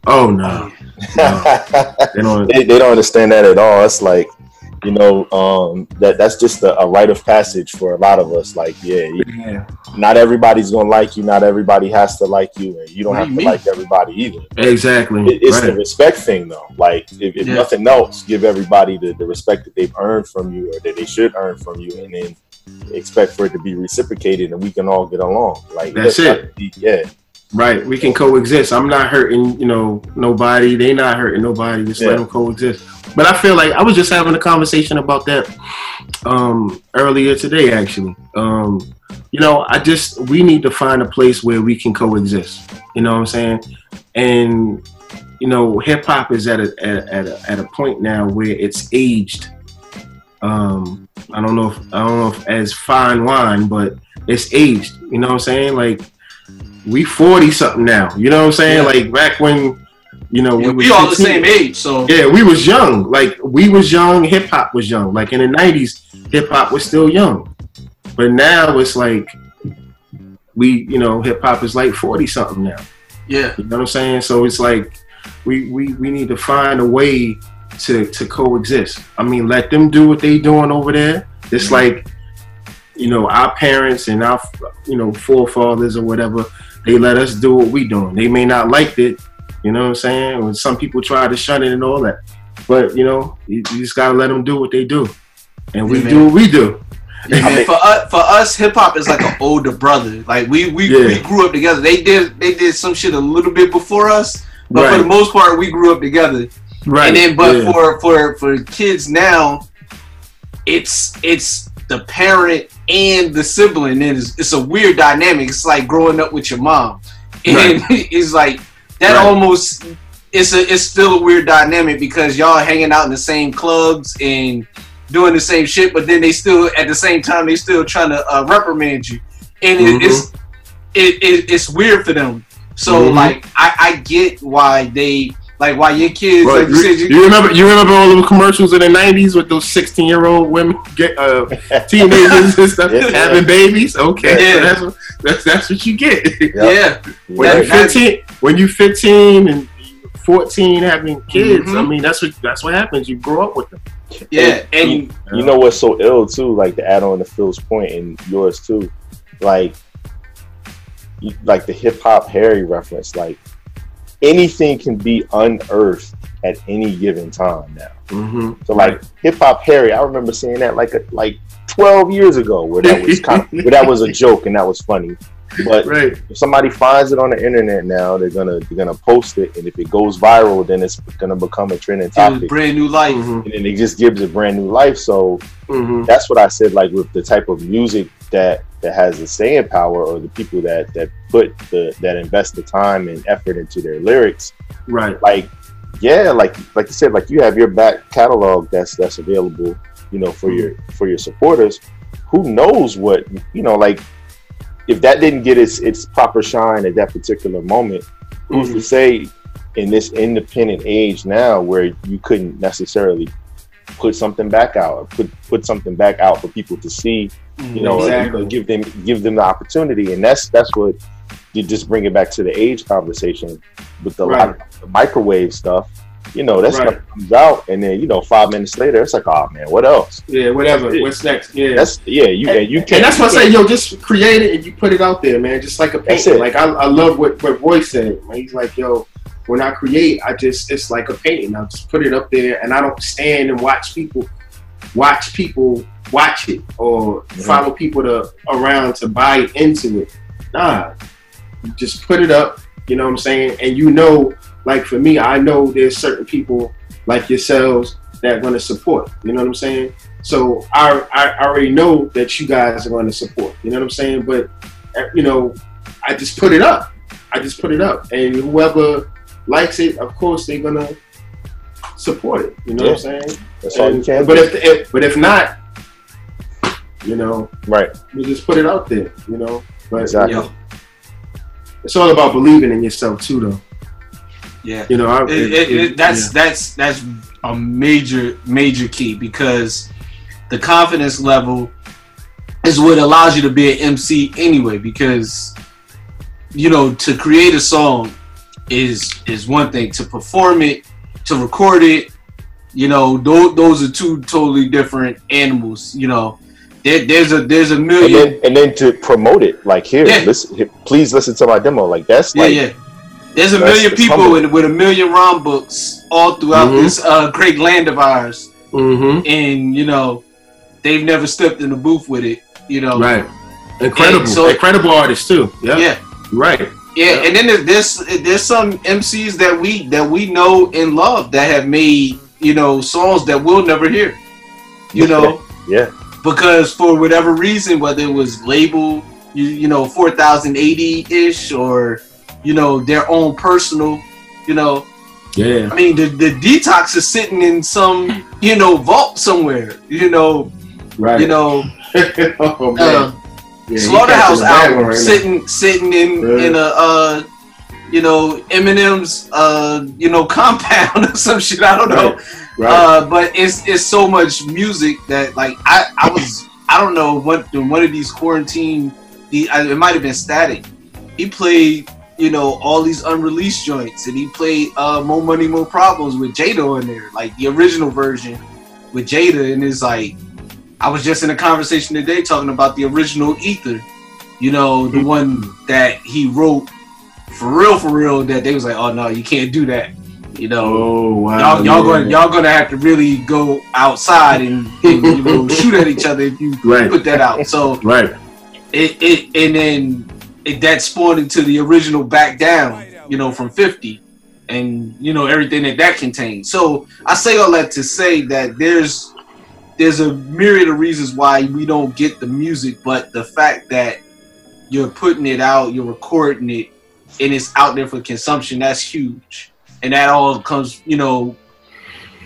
Speaker 4: Oh no,
Speaker 11: they, don't, they, they don't understand that at all. It's like, you know, um, that that's just a, a rite of passage for a lot of us. Like, yeah,
Speaker 4: Yeah.
Speaker 11: not everybody's gonna like you. Not everybody has to like you, and you don't
Speaker 4: What
Speaker 11: have
Speaker 4: do
Speaker 11: to
Speaker 4: you
Speaker 11: like everybody either.
Speaker 4: Exactly.
Speaker 11: It- it's the respect thing, though. Like, if, if
Speaker 4: Yeah.
Speaker 11: nothing else, give everybody the, the respect that they've earned from you, or that they should earn from you, and then expect for it to be reciprocated, and we can all get along. Like,
Speaker 4: That's
Speaker 11: let's
Speaker 4: it.
Speaker 11: be- Yeah.
Speaker 4: Right, we can coexist. I'm not hurting, you know, nobody. They not hurting nobody. Just
Speaker 11: Yeah.
Speaker 4: let them coexist. But I feel like I was just having a conversation about that um, earlier today, actually. Um, you know, I just we need to find a place where we can coexist. You know what I'm saying? And you know, hip hop is at a, at, at a at a point now where it's aged. Um, I don't know if I don't know if as fine wine, but it's aged. You know what I'm saying? Like we 40 something now. You know what I'm saying?
Speaker 12: Yeah.
Speaker 4: Like back when, you know,
Speaker 12: Yeah,
Speaker 4: we,
Speaker 12: we all the same age, so
Speaker 4: Yeah, we was young. Like we was young, hip hop was young. Like in the 90s, hip hop was still young. But now it's like we, you know, hip hop is like 40 something now.
Speaker 12: yeah.
Speaker 4: You know what I'm saying? So it's like we we, we need to find a way to to coexist. I mean, let them do what they doing over there. It's mm-hmm. like you know our parents and our you know forefathers or whatever. They let us do what we doing. They may not like it. You know what I'm saying? When some people try to shun it and all that, but you know you, you just gotta let them do what they do, and we
Speaker 12: Yeah,
Speaker 4: do what we do.
Speaker 12: Yeah, man, for us, for us, hip hop is like an older brother. Like we we,
Speaker 4: Yeah.
Speaker 12: we grew up together. They did they did some shit a little bit before us, but for the most part, we grew up together.
Speaker 4: Right.
Speaker 12: And then, but
Speaker 4: yeah.
Speaker 12: for for for kids now, it's it's the parent and the sibling, and it's, it's a weird dynamic. It's like growing up with your mom, and it's like that
Speaker 4: Right.
Speaker 12: almost. It's a it's still a weird dynamic because y'all hanging out in the same clubs and doing the same shit, but then they still at the same time they still trying to uh, reprimand you, and it,
Speaker 4: Mhm.
Speaker 12: it's it, it it's weird for them. So
Speaker 4: Mhm.
Speaker 12: like I, I get why they like why your kids
Speaker 4: Right.
Speaker 12: like you said
Speaker 4: you, you remember you remember all the commercials in the nineties with those sixteen year old women get uh, teenagers and stuff
Speaker 11: Yeah.
Speaker 4: having babies? Okay, so that's, what, that's that's what you get.
Speaker 12: yeah
Speaker 4: when
Speaker 12: That-
Speaker 4: you fifteen, when you fifteen and fourteen having kids, I
Speaker 12: Mhm.
Speaker 4: mean that's what that's what happens. You grow up with them.
Speaker 12: yeah and
Speaker 11: you, you know what's so ill too like to add on to phil's point and yours too like like the hip-hop harry reference like anything can be unearthed at any given time now
Speaker 4: Mm-hmm.
Speaker 11: so like hip-hop harry i remember seeing that like a, like 12 years ago where that was kind of where that was a joke and that was funny but
Speaker 4: Right.
Speaker 11: if somebody finds it on the internet now they're gonna they're gonna post it and if it goes viral then it's gonna become a trending topic
Speaker 12: brand new life.
Speaker 4: Mm-hmm.
Speaker 11: and then it just gives it brand new life. So
Speaker 4: Mhm.
Speaker 11: that's what I said. Like with the type of music that that has the staying power, or the people that that put the that invest the time and effort into their lyrics.
Speaker 4: Right.
Speaker 11: Like yeah, like like you said, like you have your back catalog that's that's available, you know, for your for your supporters. Who knows what you know? Like if that didn't get its its proper shine at that particular moment, who's to mm-hmm. say in this independent age now where you couldn't necessarily put something back out or put put something back out for people to see mm-hmm. you know or, you know, give them give them the opportunity. And that's that's what you just bring it back to the age conversation with the, lot of the microwave stuff you know that
Speaker 4: Right.
Speaker 11: stuff comes out and then you know five minutes later it's like oh man what else
Speaker 4: Yeah, whatever.
Speaker 11: That's.
Speaker 4: What's next? Yeah.
Speaker 11: that's yeah you
Speaker 4: and,
Speaker 11: and you can't
Speaker 4: that's why I say, yo, just create it and you put it out there, man. Just like a painting. Like I, I love what what Roy said. Man. He's like, yo, when I create, I just it's like a painting. I just put it up there, and I don't stand and watch people watch people watch it or follow people to around to buy into it. Nah, you just put it up. You know what I'm saying? And you know, like for me, I know there's certain people like yourselves that are going to support. You know what I'm saying? So I, I already know that you guys are going to support. You know what I'm saying? But uh, you know, I just put it up. I just put it up, and whoever likes it, of course, they're gonna support it. You know what I'm saying?
Speaker 11: That's all you can
Speaker 4: But
Speaker 11: do.
Speaker 4: if, if but if not, you know,
Speaker 11: right?
Speaker 4: You just put it out there. You know, but
Speaker 11: Exactly.
Speaker 12: Yo.
Speaker 4: it's all about believing in yourself too, though.
Speaker 12: Yeah,
Speaker 4: You know, I,
Speaker 12: It- it- it- that's that's that's a major major key because the confidence level is what allows you to be an MC anyway. Because you know, to create a song is is one thing. To perform it, to record it, you know, those those are two totally different animals. You know, there, there's a there's a
Speaker 11: and
Speaker 12: million.
Speaker 11: then and then to promote it like here
Speaker 12: Yeah.
Speaker 11: listen please listen to my demo like that's
Speaker 12: Yeah,
Speaker 11: like
Speaker 12: yeah. There's a million people with, with a million rhyme books all throughout
Speaker 4: Mhm.
Speaker 12: this uh, great land of ours,
Speaker 4: Mm-hmm.
Speaker 12: and you know, they've never stepped in the booth with it. You know,
Speaker 4: Right. Incredible.
Speaker 12: And so-
Speaker 4: Incredible artists too. Yeah.
Speaker 12: Yeah,
Speaker 4: Right.
Speaker 12: yeah. And then there's, there's there's some MCs that we that we know and love that have made you know songs that we'll never hear. You know,
Speaker 11: yeah
Speaker 12: because for whatever reason, whether it was label, you, you know, 4080 ish, or you know, their own personal, you know,
Speaker 4: Yeah.
Speaker 12: I mean, the, the detox is sitting in some, you know, vault somewhere, you know,
Speaker 4: Right.
Speaker 12: you know,
Speaker 4: oh, man.
Speaker 12: uh,
Speaker 4: Yeah,
Speaker 12: Slaughterhouse
Speaker 4: catching
Speaker 12: album
Speaker 4: one right now.
Speaker 12: sitting sitting in
Speaker 4: Right.
Speaker 12: in a uh, you know Eminem's uh, you know compound or some shit. I don't know.
Speaker 4: Right.
Speaker 12: Uh, but it's it's so much music that like I I was I don't know what in one of these quarantine the I- it might have been Static. He played you know all these unreleased joints and he played uh, More Money More Problems with Jada in there like the original version with Jada and it's like I was just in a conversation today talking about the original Ether, you know, the one that he wrote for real, for real. That they was like, oh no, you can't do that, you know.
Speaker 4: Oh wow.
Speaker 12: Y'all, y'all
Speaker 4: yeah.
Speaker 12: going y'all gonna have to really go outside and, and you know, shoot at each other if you
Speaker 4: Right.
Speaker 12: put that out. So
Speaker 4: Right.
Speaker 12: it, it and then it, that spawned into the original back down, you know, from 50 and you know everything that that contained. So I say all that to say that there's there's a myriad of reasons why we don't get the music, but the fact that you're putting it out, you're recording it, and it's out there for consumption, that's huge. And that all comes, you know,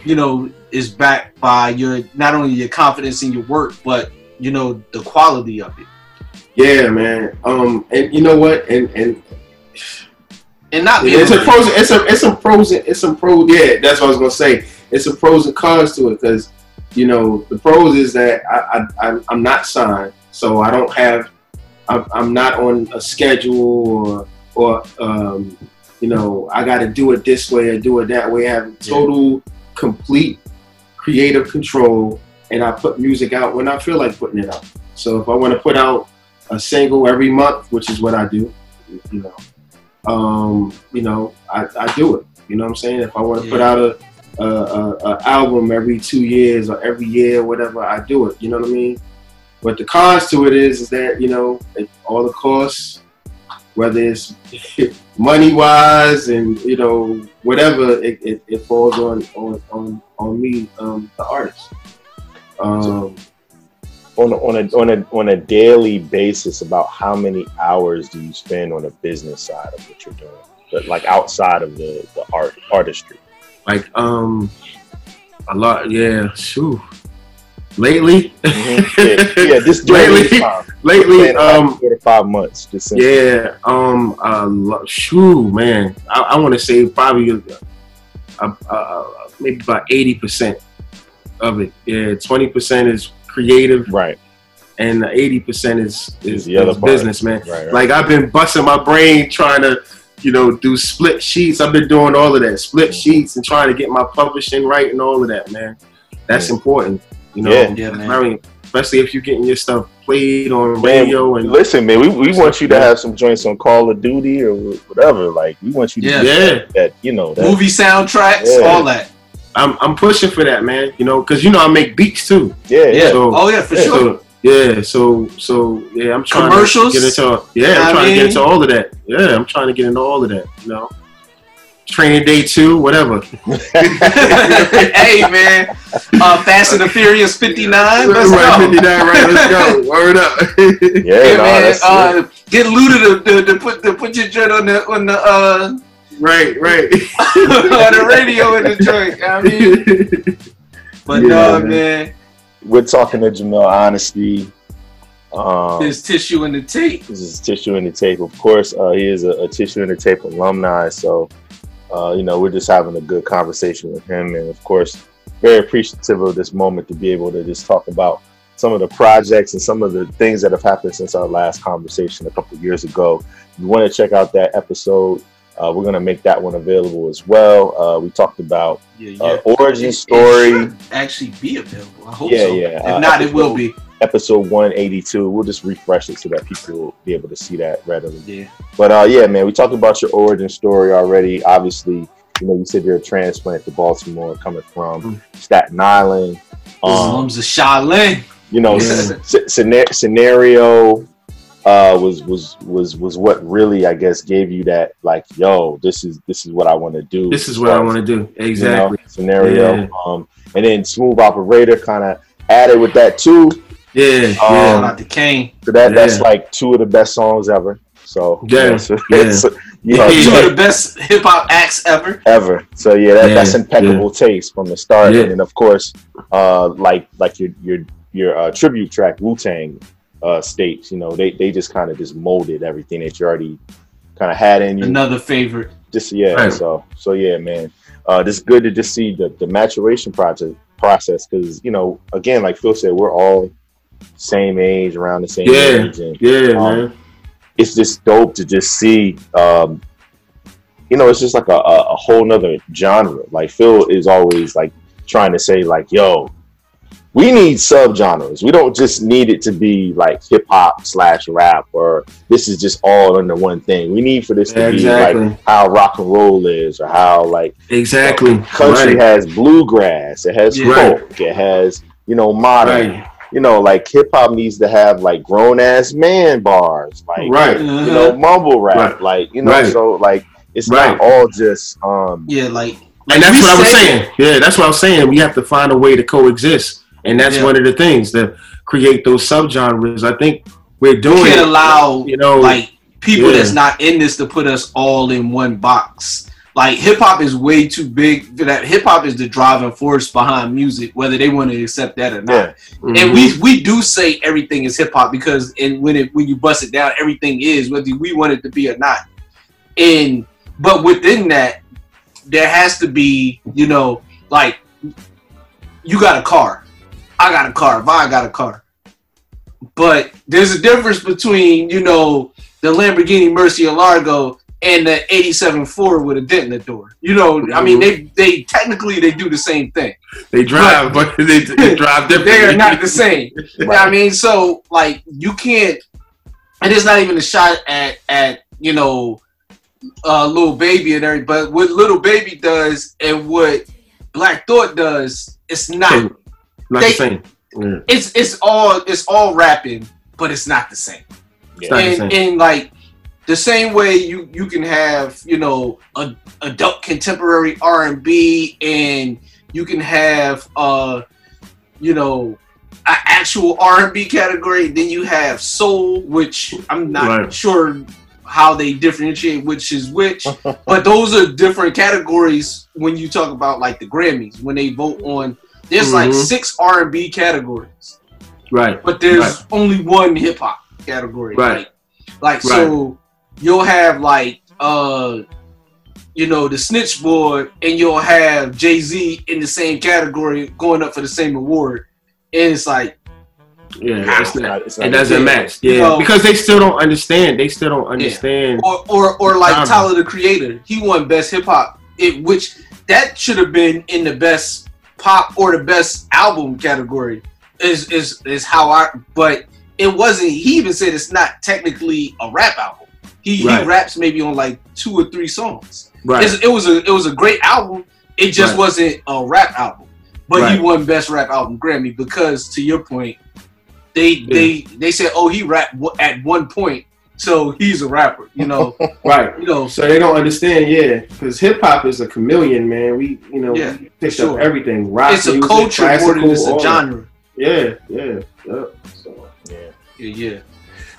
Speaker 12: you know, is backed by your not only your confidence in your work, but you know, the quality of it.
Speaker 4: Yeah, man. Um, and you know what? And and
Speaker 12: And not
Speaker 4: it's a pros. It's a it's some pros. It's some pros. Yeah, that's what I was gonna say. It's some pros and cons to it because you know the pros is that I, I I'm, not signed, so I don't have. I'm, I'm not on a schedule or or um, you know I got to do it this way or do it that way. I have total, complete creative control, and I put music out when I feel like putting it out. So if I want to put out a single every month, which is what I do, you know, um, you know, I, I do it. You know what I'm saying? If I want to put out a, a, a, a album every two years or every year, whatever, I do it. You know what I mean? But the cons to it is, is that you know, it, all the costs, whether it's money wise and you know whatever, it, it, it falls on on on on me, um, the artist. Um,
Speaker 11: on a, on a on a on a daily basis about how many hours do you spend on the business side of what you're doing but like outside of the the art artistry
Speaker 4: like um, a lot, yeah. Shoo. Lately,
Speaker 11: yeah, yeah just during
Speaker 4: lately,
Speaker 11: this time.
Speaker 4: lately, um,
Speaker 11: four to five months just
Speaker 4: Yeah, um, uh, shoo, man. I, I want to say probably uh, uh, uh, maybe about eighty percent of it. Yeah, twenty percent is creative,
Speaker 11: right,
Speaker 4: and eighty percent is is,
Speaker 11: the other
Speaker 4: is business, man.
Speaker 11: Right, right.
Speaker 4: Like I've been busting my brain trying to, you know, do split sheets. I've been doing all of that, split
Speaker 11: Mm-hmm.
Speaker 4: sheets, and trying to get my publishing right and all of that, man. That's important, you know.
Speaker 11: Yeah.
Speaker 12: Yeah, man.
Speaker 4: I mean, especially if you're getting your stuff played on
Speaker 11: Man,
Speaker 4: radio and
Speaker 11: listen, man, we, we want you to have some joints on Call of Duty or whatever. Like, we want you to
Speaker 12: Yeah.
Speaker 11: do
Speaker 4: Yeah.
Speaker 11: that, that, you know, that,
Speaker 12: Movie soundtracks,
Speaker 11: Yeah.
Speaker 12: all that.
Speaker 4: I'm I'm pushing for that, man. You know, because you know I make beats too.
Speaker 11: Yeah,
Speaker 12: Yeah. Oh, yeah, for sure.
Speaker 4: So, yeah, so so yeah, I'm trying
Speaker 12: Commercials?
Speaker 4: to get into yeah,
Speaker 12: You know
Speaker 4: I'm
Speaker 12: what I
Speaker 4: trying to get into all of that. Yeah, I'm trying to get into all of that. You know, training day two, whatever.
Speaker 12: hey man, uh, Fast and the Furious 59. Let's
Speaker 4: right,
Speaker 12: go.
Speaker 4: 59, right? Let's go. Word up.
Speaker 11: Yeah,
Speaker 12: Hey
Speaker 11: no,
Speaker 12: man,
Speaker 11: that's
Speaker 12: uh, get Luda to, to, to put to put your joint on the on the uh
Speaker 4: right, right.
Speaker 12: on the radio in joint. I mean, but
Speaker 11: Yeah,
Speaker 12: no
Speaker 11: man.
Speaker 12: man,
Speaker 11: We're talking to Jamel Honesty. Um,
Speaker 12: there's tissue in the tape.
Speaker 11: This is Tissue in the Tape. Of course, uh, he is a, a Tissue in the Tape alumni. So, uh, you know, we're just having a good conversation with him. And of course, very appreciative of this moment to be able to just talk about some of the projects and some of the things that have happened since our last conversation a couple years ago. If you want to check out that episode, uh, we're going to make that one available as well. Uh, we talked about
Speaker 12: Yeah,
Speaker 11: uh, origin
Speaker 12: It- it
Speaker 11: story.
Speaker 12: should actually be available. I hope
Speaker 11: Yeah,
Speaker 12: so.
Speaker 11: yeah.
Speaker 12: If
Speaker 11: Uh,
Speaker 12: not, it will be.
Speaker 11: episode 182 we'll just refresh it so that people will be able to see that readily
Speaker 12: Yeah.
Speaker 11: but uh yeah man we talked about your origin story already obviously you know you said you're a transplant to baltimore coming from staten island um,
Speaker 12: Slums of Shaolin.
Speaker 11: you know
Speaker 12: Yeah.
Speaker 11: scena- scenario uh was was was was what really i guess gave you that like yo this is this is what i want to do
Speaker 4: This is what I want to do.
Speaker 11: you know,
Speaker 4: Exactly.
Speaker 11: scenario
Speaker 4: Yeah.
Speaker 11: um and then smooth operator kind of added with that too
Speaker 4: Yeah,
Speaker 11: Um,
Speaker 12: Shout out to Kane.
Speaker 11: so that that's like two of the best songs ever. So
Speaker 4: Yeah,
Speaker 11: so,
Speaker 4: yeah.
Speaker 11: so, you know,
Speaker 12: Two
Speaker 11: so-
Speaker 12: of the best hip hop acts ever.
Speaker 11: ever. So yeah, that,
Speaker 4: Yeah,
Speaker 11: that's impeccable taste from the start.
Speaker 4: Yeah.
Speaker 11: And then of course, uh, like like your your your uh, tribute track Wu Tang uh, states. You know, they they just kind of just molded everything that you already kind of had in you.
Speaker 12: Another favorite.
Speaker 11: Just yeah.
Speaker 4: Right.
Speaker 11: So so yeah, man. Uh, it's good to just see the the maturation project process because you know again, like Phil said, we're all same age, around the same
Speaker 4: Yeah,
Speaker 11: age, and
Speaker 4: yeah,
Speaker 11: um,
Speaker 4: man.
Speaker 11: it's just dope to just see um you know it's just like a, a, a whole nother genre like phil is always like trying to say like yo we need subgenres we don't just need it to be like hip-hop slash rap or this is just all under one thing we need for this to be
Speaker 4: Exactly.
Speaker 11: like how rock and roll is or how like
Speaker 4: Exactly.
Speaker 11: country
Speaker 4: Right.
Speaker 11: has bluegrass it has
Speaker 12: Yeah.
Speaker 11: folk it has you know modern
Speaker 4: Right.
Speaker 11: you know like hip-hop needs to have like grown-ass man bars like
Speaker 4: Right.
Speaker 11: you know mumble rap
Speaker 4: Right.
Speaker 11: like you know
Speaker 4: Right.
Speaker 11: so like it's
Speaker 4: Right.
Speaker 11: not all just um
Speaker 12: Yeah, like.
Speaker 4: And that's what I was
Speaker 12: say-
Speaker 4: saying. Yeah, that's what I was saying. We have to find a way to coexist, and that's
Speaker 12: Yeah.
Speaker 4: one of the things to create those subgenres. I think we're
Speaker 12: We
Speaker 4: doing.
Speaker 12: can't allow
Speaker 4: you know,
Speaker 12: like people
Speaker 4: yeah.
Speaker 12: that's not in this to put us all in one box. Like hip hop is way too big for that. Hip hop is the driving force behind music, whether they want to accept that or not.
Speaker 11: Yeah.
Speaker 4: Mhm.
Speaker 12: And we we do say everything is hip hop because and when it when you bust it down, everything is whether we want it to be or not. And but within that, there has to be you know like you got a car, I got a car, Vi got a car, but there's a difference between you know the Lamborghini Murcielago Largo and the 87 Ford with a dent in the door. You know, I mean, they they technically they do the same thing.
Speaker 4: they drive, but they, they drive differently.
Speaker 12: They are not the same. You know what I mean, so like you can't, and it's not even a shot at at you know, uh, Lil Baby and everything. But what Lil Baby does and what Black Thought does, it's not.
Speaker 4: Not
Speaker 12: They-
Speaker 4: the same. Yeah.
Speaker 12: It's it's all it's all rapping, but it's not the same.
Speaker 4: It's not the
Speaker 12: and,
Speaker 4: same.
Speaker 12: and like the same way you you can have you know a, adult contemporary R and B, and you can have uh you know an actual R and B category. Then you have soul, which I'm not
Speaker 4: Right.
Speaker 12: sure how they differentiate which is which, but those are different categories when you talk about like the Grammys when they vote on. There's like
Speaker 4: Mhm.
Speaker 12: six R and B categories
Speaker 4: Right.
Speaker 12: but there's
Speaker 4: Right.
Speaker 12: only one hip hop category.
Speaker 4: Right.
Speaker 12: Like, like so you'll have like uh you know the snitch board and you'll have Jay Z in the same category going up for the same award. And it's like
Speaker 4: Yeah, it's not,
Speaker 11: it's not
Speaker 4: it doesn't match. Yeah,
Speaker 12: You know-
Speaker 4: because they still don't understand. They still don't understand.
Speaker 12: or or, or like
Speaker 4: Genre.
Speaker 12: Tyler the Creator, he won best hip hop. It which that should have been in the best pop or the best album category. Is is is how I but it wasn't he even said it's not technically a rap album. He,
Speaker 4: Right.
Speaker 12: he raps maybe on like two or three songs.
Speaker 4: Right.
Speaker 12: It's- it was a it was a great album. It just
Speaker 4: Right.
Speaker 12: wasn't a rap album, but he won best rap album Grammy because, to your point, they they they said, oh, he rapped at one point, so he's a rapper. You know,
Speaker 4: Right.
Speaker 12: you know.
Speaker 4: So they don't understand, yeah, because hip hop is a chameleon, man. We, you know,
Speaker 12: Yeah,
Speaker 4: we picked
Speaker 12: sure.
Speaker 4: up everything. Rock
Speaker 12: It's a
Speaker 4: music,
Speaker 12: culture more than it's a genre.
Speaker 4: Yeah, yeah, yeah. So,
Speaker 11: yeah.
Speaker 12: Yeah, yeah.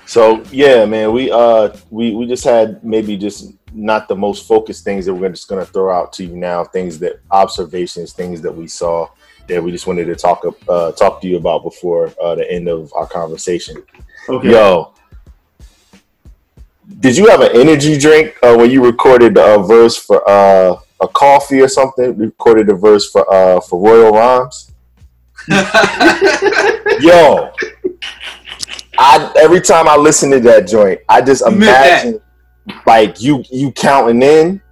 Speaker 11: So yeah, man, we uh we we just had maybe just not the most focused things that we're just gonna throw out to you now. Things that observations, things that we saw that we just wanted to talk uh talk to you about before uh, the end of our conversation.
Speaker 4: Okay.
Speaker 11: Yo, did you have an energy drink uh, when you recorded a verse for uh a coffee or something? Recorded a verse for uh for Royal Rhymes. Yo, I every time I listen to that joint, I just
Speaker 12: You meant that.
Speaker 11: imagine like you you counting in,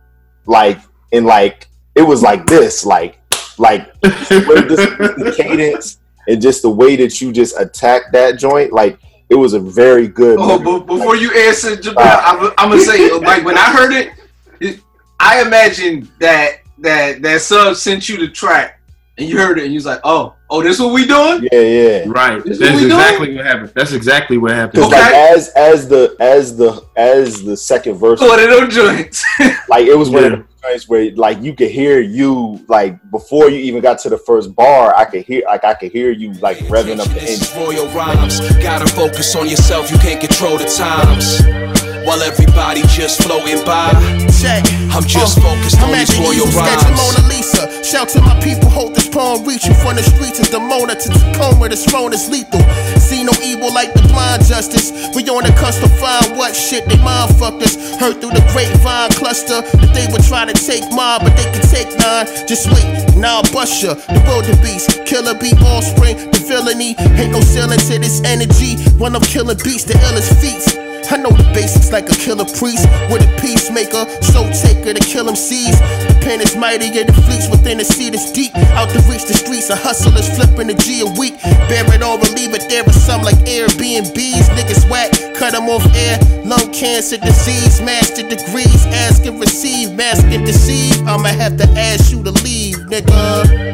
Speaker 11: like in like it was like this, like like this, the cadence and just the way that you just attack that joint, like it was a very good.
Speaker 12: Oh, but before you answer, Jabbar,
Speaker 11: Uh,
Speaker 12: I'm, I'm gonna say, like when I heard it, it, I imagined that that that sub sent you the track, and you heard it, and you was like, oh, oh, this what we doing?
Speaker 11: Yeah, yeah.
Speaker 4: Right.
Speaker 12: This
Speaker 4: That's
Speaker 12: what we doing?
Speaker 4: exactly what happened. That's exactly what happened.
Speaker 11: Because like as as the as the as the second verse,
Speaker 12: One of them joints.
Speaker 11: like it was one of the joints where like you could hear you like before you even got to the first bar, I could hear like I could hear you like revving up the engine.
Speaker 13: is Royal Rhymes. Gotta focus on yourself, you can't control the times. While everybody just floating by,
Speaker 1: Check.
Speaker 13: I'm just
Speaker 1: Uh,
Speaker 13: focused on
Speaker 1: I'm at
Speaker 13: these
Speaker 1: the
Speaker 13: Royal Rhymes.
Speaker 1: Mona Lisa. Shout to my people, hold this palm, reaching from the streets of Demona to Tacoma. This phone is lethal. See no evil like the blind justice. We on the cusp to find what shit they mind fucked us. Heard through the grapevine cluster that they would try to take mine, but they could take nine. Just wait, now I'll bust ya. The wildebeest, killer bee, offspring, the villainy. Ain't no ceiling to this energy. When I'm killing beats, the illest feats. I know the basics like a Killah Priest with a peacemaker, soul taker to kill them seeds. The pen is mightier, the fleets within the sea that's deep. Out to reach the streets, a hustlers flipping the G a week. Bear it or relieve it, there are some like Airbnbs. Niggas whack, cut them off air. Lung cancer disease, master degrees. Ask and receive, mask and deceive. I'ma have to ask you to leave, nigga.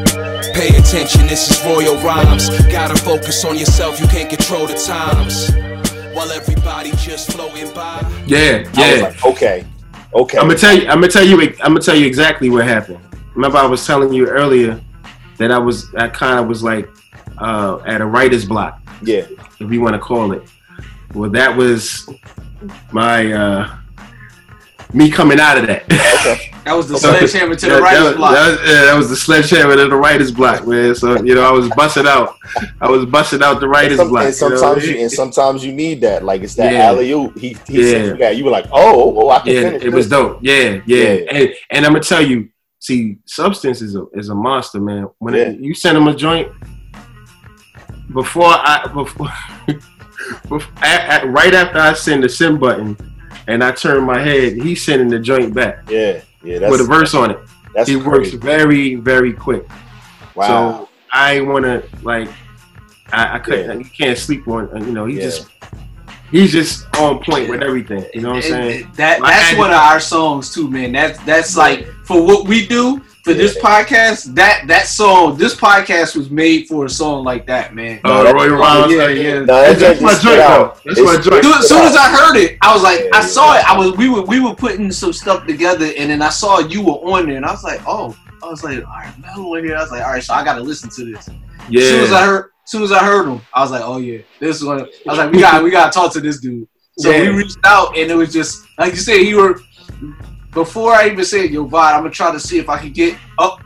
Speaker 13: Pay attention, this is Royal Rhymes. Gotta focus on yourself, you can't control the times. While everybody just floating by.
Speaker 4: Yeah,
Speaker 11: I was
Speaker 4: yeah.
Speaker 11: like, okay, okay.
Speaker 4: I'm gonna tell you. I'm gonna tell you. I'm gonna tell you exactly what happened. Remember, I was telling you earlier that I was. I kind of was like uh, at a writer's block,
Speaker 11: yeah,
Speaker 4: if you want to call it. Well, that was my uh, me coming out of that.
Speaker 11: okay.
Speaker 12: That was the
Speaker 4: So-
Speaker 12: sledgehammer to the
Speaker 4: that-
Speaker 12: writer's
Speaker 4: that,
Speaker 12: block.
Speaker 4: That was, yeah, that was the sledgehammer to the writer's block, man. So you know, I was busting out. I was busting out the
Speaker 11: And,
Speaker 4: writer's
Speaker 11: some-
Speaker 4: block.
Speaker 11: and
Speaker 4: you know?
Speaker 11: sometimes you, and sometimes you need that. Like it's that
Speaker 4: Yeah.
Speaker 11: alley oop. He he
Speaker 4: Yeah.
Speaker 11: said you. You were like, oh, oh, I can
Speaker 4: yeah,
Speaker 11: finish.
Speaker 4: it was dope. Yeah, yeah,
Speaker 11: Yeah.
Speaker 4: And and I'm gonna tell you, see, substance is a is a monster, man. When
Speaker 11: Yeah.
Speaker 4: it, you send him a joint, before I before, before a- a- right after I send the send button, and I turn my head, he's sending the joint back
Speaker 11: Yeah, yeah.
Speaker 4: With a verse on it.
Speaker 11: That's
Speaker 4: he works very very quick.
Speaker 11: Wow.
Speaker 4: So I want to like, I, I couldn't.
Speaker 11: Yeah.
Speaker 4: You can't sleep on. You know, he
Speaker 11: Yeah.
Speaker 4: just he's just on point with everything. You know what I'm saying?
Speaker 12: That
Speaker 4: Like,
Speaker 12: that's one of our songs too, man. That's that's like for what we do for this podcast. That that song, this podcast was made for a song like that, man.
Speaker 4: Oh,
Speaker 11: that-
Speaker 4: Royal Rhymes.
Speaker 12: yeah,
Speaker 4: yeah,
Speaker 12: yeah.
Speaker 11: No, that
Speaker 4: That's
Speaker 11: joint
Speaker 4: my
Speaker 11: just
Speaker 4: joint, though. That's my joint.
Speaker 12: As soon as I heard it, I was like,
Speaker 11: Yeah,
Speaker 12: I
Speaker 11: yeah.
Speaker 12: saw it. I was we were we were putting some stuff together, and then I saw you were on there, and I was like, oh, I was like, all right, Melo in here. I was like, all right, so I got to listen to this.
Speaker 4: Yeah.
Speaker 12: As soon as I heard, as soon as I heard him, I was like, oh yeah, this one. I was like, we got we got to talk to this dude. So
Speaker 4: Yeah.
Speaker 12: we reached out, and it was just like you said, he were before I even said, yo, Vod, I'm gonna try to see if I can get up.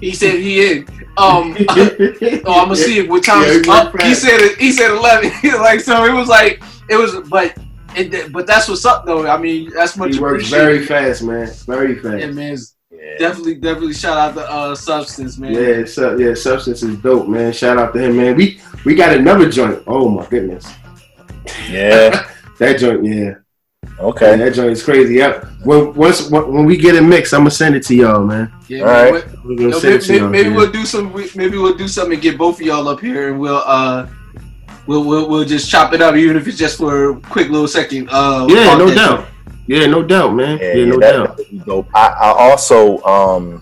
Speaker 12: He said he in. Um, oh, I'm gonna see if what time
Speaker 4: Yeah,
Speaker 12: is up. He said it. He said eleven. like so, it was like it was, but it, but that's what's up though. I mean, that's much
Speaker 4: He works very fast, man. Very fast.
Speaker 12: Yeah, man. it's
Speaker 11: Yeah.
Speaker 12: Definitely, definitely shout out to uh, Substance, man.
Speaker 4: Yeah, su- yeah, substance is dope, man. Shout out to him, man. We we got another joint. Oh my goodness,
Speaker 11: Yeah.
Speaker 4: that joint, yeah,
Speaker 11: Okay.
Speaker 4: that joint is crazy. Yeah, when once when when we get it mixed, I'm gonna send it to y'all, man.
Speaker 12: Yeah,
Speaker 11: All
Speaker 12: man.
Speaker 11: right.
Speaker 4: We're gonna
Speaker 12: Yo,
Speaker 4: send
Speaker 12: maybe,
Speaker 4: it to y'all.
Speaker 12: maybe
Speaker 4: yeah.
Speaker 12: we'll do some. Maybe we'll do something and get both of y'all up here, and we'll uh, we'll we'll, we'll just chop it up, even if it's just for a quick little second. Uh,
Speaker 4: yeah, no
Speaker 12: that
Speaker 4: doubt. Yeah, no doubt, man.
Speaker 11: Yeah,
Speaker 4: Yeah, no
Speaker 11: that,
Speaker 4: doubt.
Speaker 11: that would be. I, I also um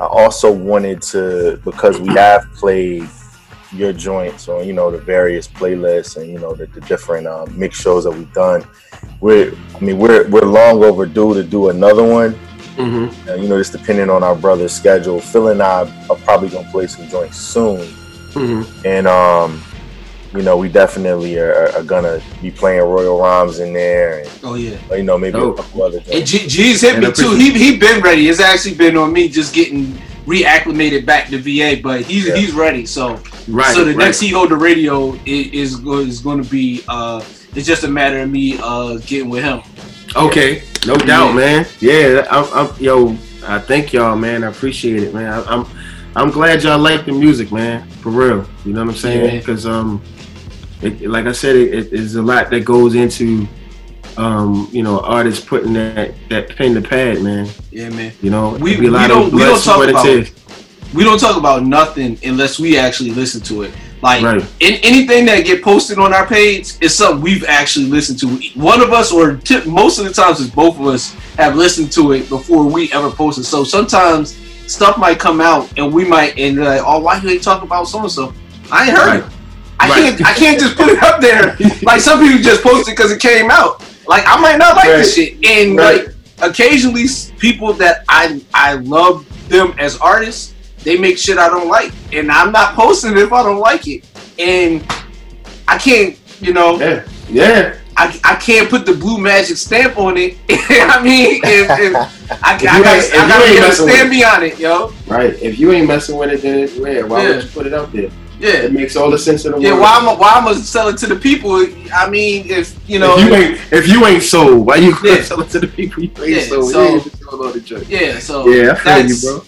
Speaker 11: I also wanted to because we have played your joints on you know the various playlists and you know the, the different um, mix shows that we've done. We're I mean we're we're long overdue to do another one.
Speaker 4: Mm-hmm.
Speaker 11: Uh, you know, just depending on our brother's schedule. Phil and I are probably gonna play some joints soon,
Speaker 4: Mm-hmm.
Speaker 11: and um, you know, we definitely are, are gonna be playing Royal Rhymes in there, and
Speaker 12: Oh yeah.
Speaker 11: you know maybe
Speaker 4: Dope.
Speaker 11: a couple other
Speaker 12: And
Speaker 11: joints.
Speaker 12: G- G's hit
Speaker 4: And
Speaker 12: me too. He he been ready. It's actually been on me just getting reacclimated back to VA, but he's
Speaker 11: Yeah.
Speaker 12: he's ready. So
Speaker 4: Right.
Speaker 12: so the
Speaker 4: right.
Speaker 12: next heat holder radio is is, is going to be uh it's just a matter of me uh getting with him.
Speaker 4: Okay, no doubt, man. Yeah, I'm, I'm, yo, I thank y'all, man. I appreciate it, man. I, I'm, I'm glad y'all like the music, man. For real, you know what I'm saying?
Speaker 12: Yeah.
Speaker 4: Because um, it, like I said, it, is a lot that goes into, um, you know, artists putting that that pen to pad, man.
Speaker 12: Yeah, man.
Speaker 4: You know,
Speaker 12: We, we
Speaker 4: be a lot
Speaker 12: don't
Speaker 4: of
Speaker 12: we don't talk
Speaker 4: what it
Speaker 12: about we don't talk about nothing unless we actually listen to it. Like
Speaker 4: Right.
Speaker 12: in, anything that get posted on our page is something we've actually listened to. One of us, or t- most of the times, it's both of us have listened to it before we ever posted. So sometimes stuff might come out and we might and they're like, oh, why you ain't talking about so and so? I ain't heard
Speaker 4: Right.
Speaker 12: it. I
Speaker 4: Right.
Speaker 12: can't. I can't just put it up there. like some people just post it because it came out. Like I might not like this shit, and
Speaker 4: Right.
Speaker 12: like occasionally people that I I love them as artists, they make shit I don't like, and I'm not posting it if I don't like it, and I can't, you know,
Speaker 4: Yeah, yeah.
Speaker 12: I, I can't put the blue magic stamp on it. I mean, if, if I, I,
Speaker 4: If
Speaker 12: gotta, I gotta
Speaker 4: ain't
Speaker 12: get a
Speaker 4: messing with
Speaker 12: stand
Speaker 4: it.
Speaker 12: beyond it, yo.
Speaker 4: Right. If you ain't messing with it, then yeah, why
Speaker 12: Yeah.
Speaker 4: would you put it out there?
Speaker 12: Yeah.
Speaker 4: It makes all the sense in the
Speaker 12: Yeah,
Speaker 4: world.
Speaker 12: why am I, why am I sell it to the people? I mean, if you know,
Speaker 4: if you ain't if you ain't sold, why you
Speaker 12: Yeah.
Speaker 4: gonna sell it to the people you ain't
Speaker 12: Yeah,
Speaker 4: sold?
Speaker 12: so-
Speaker 4: you ain't just sold all the junk.
Speaker 12: Yeah, so
Speaker 4: Yeah, I feel you,
Speaker 12: that's-
Speaker 4: bro.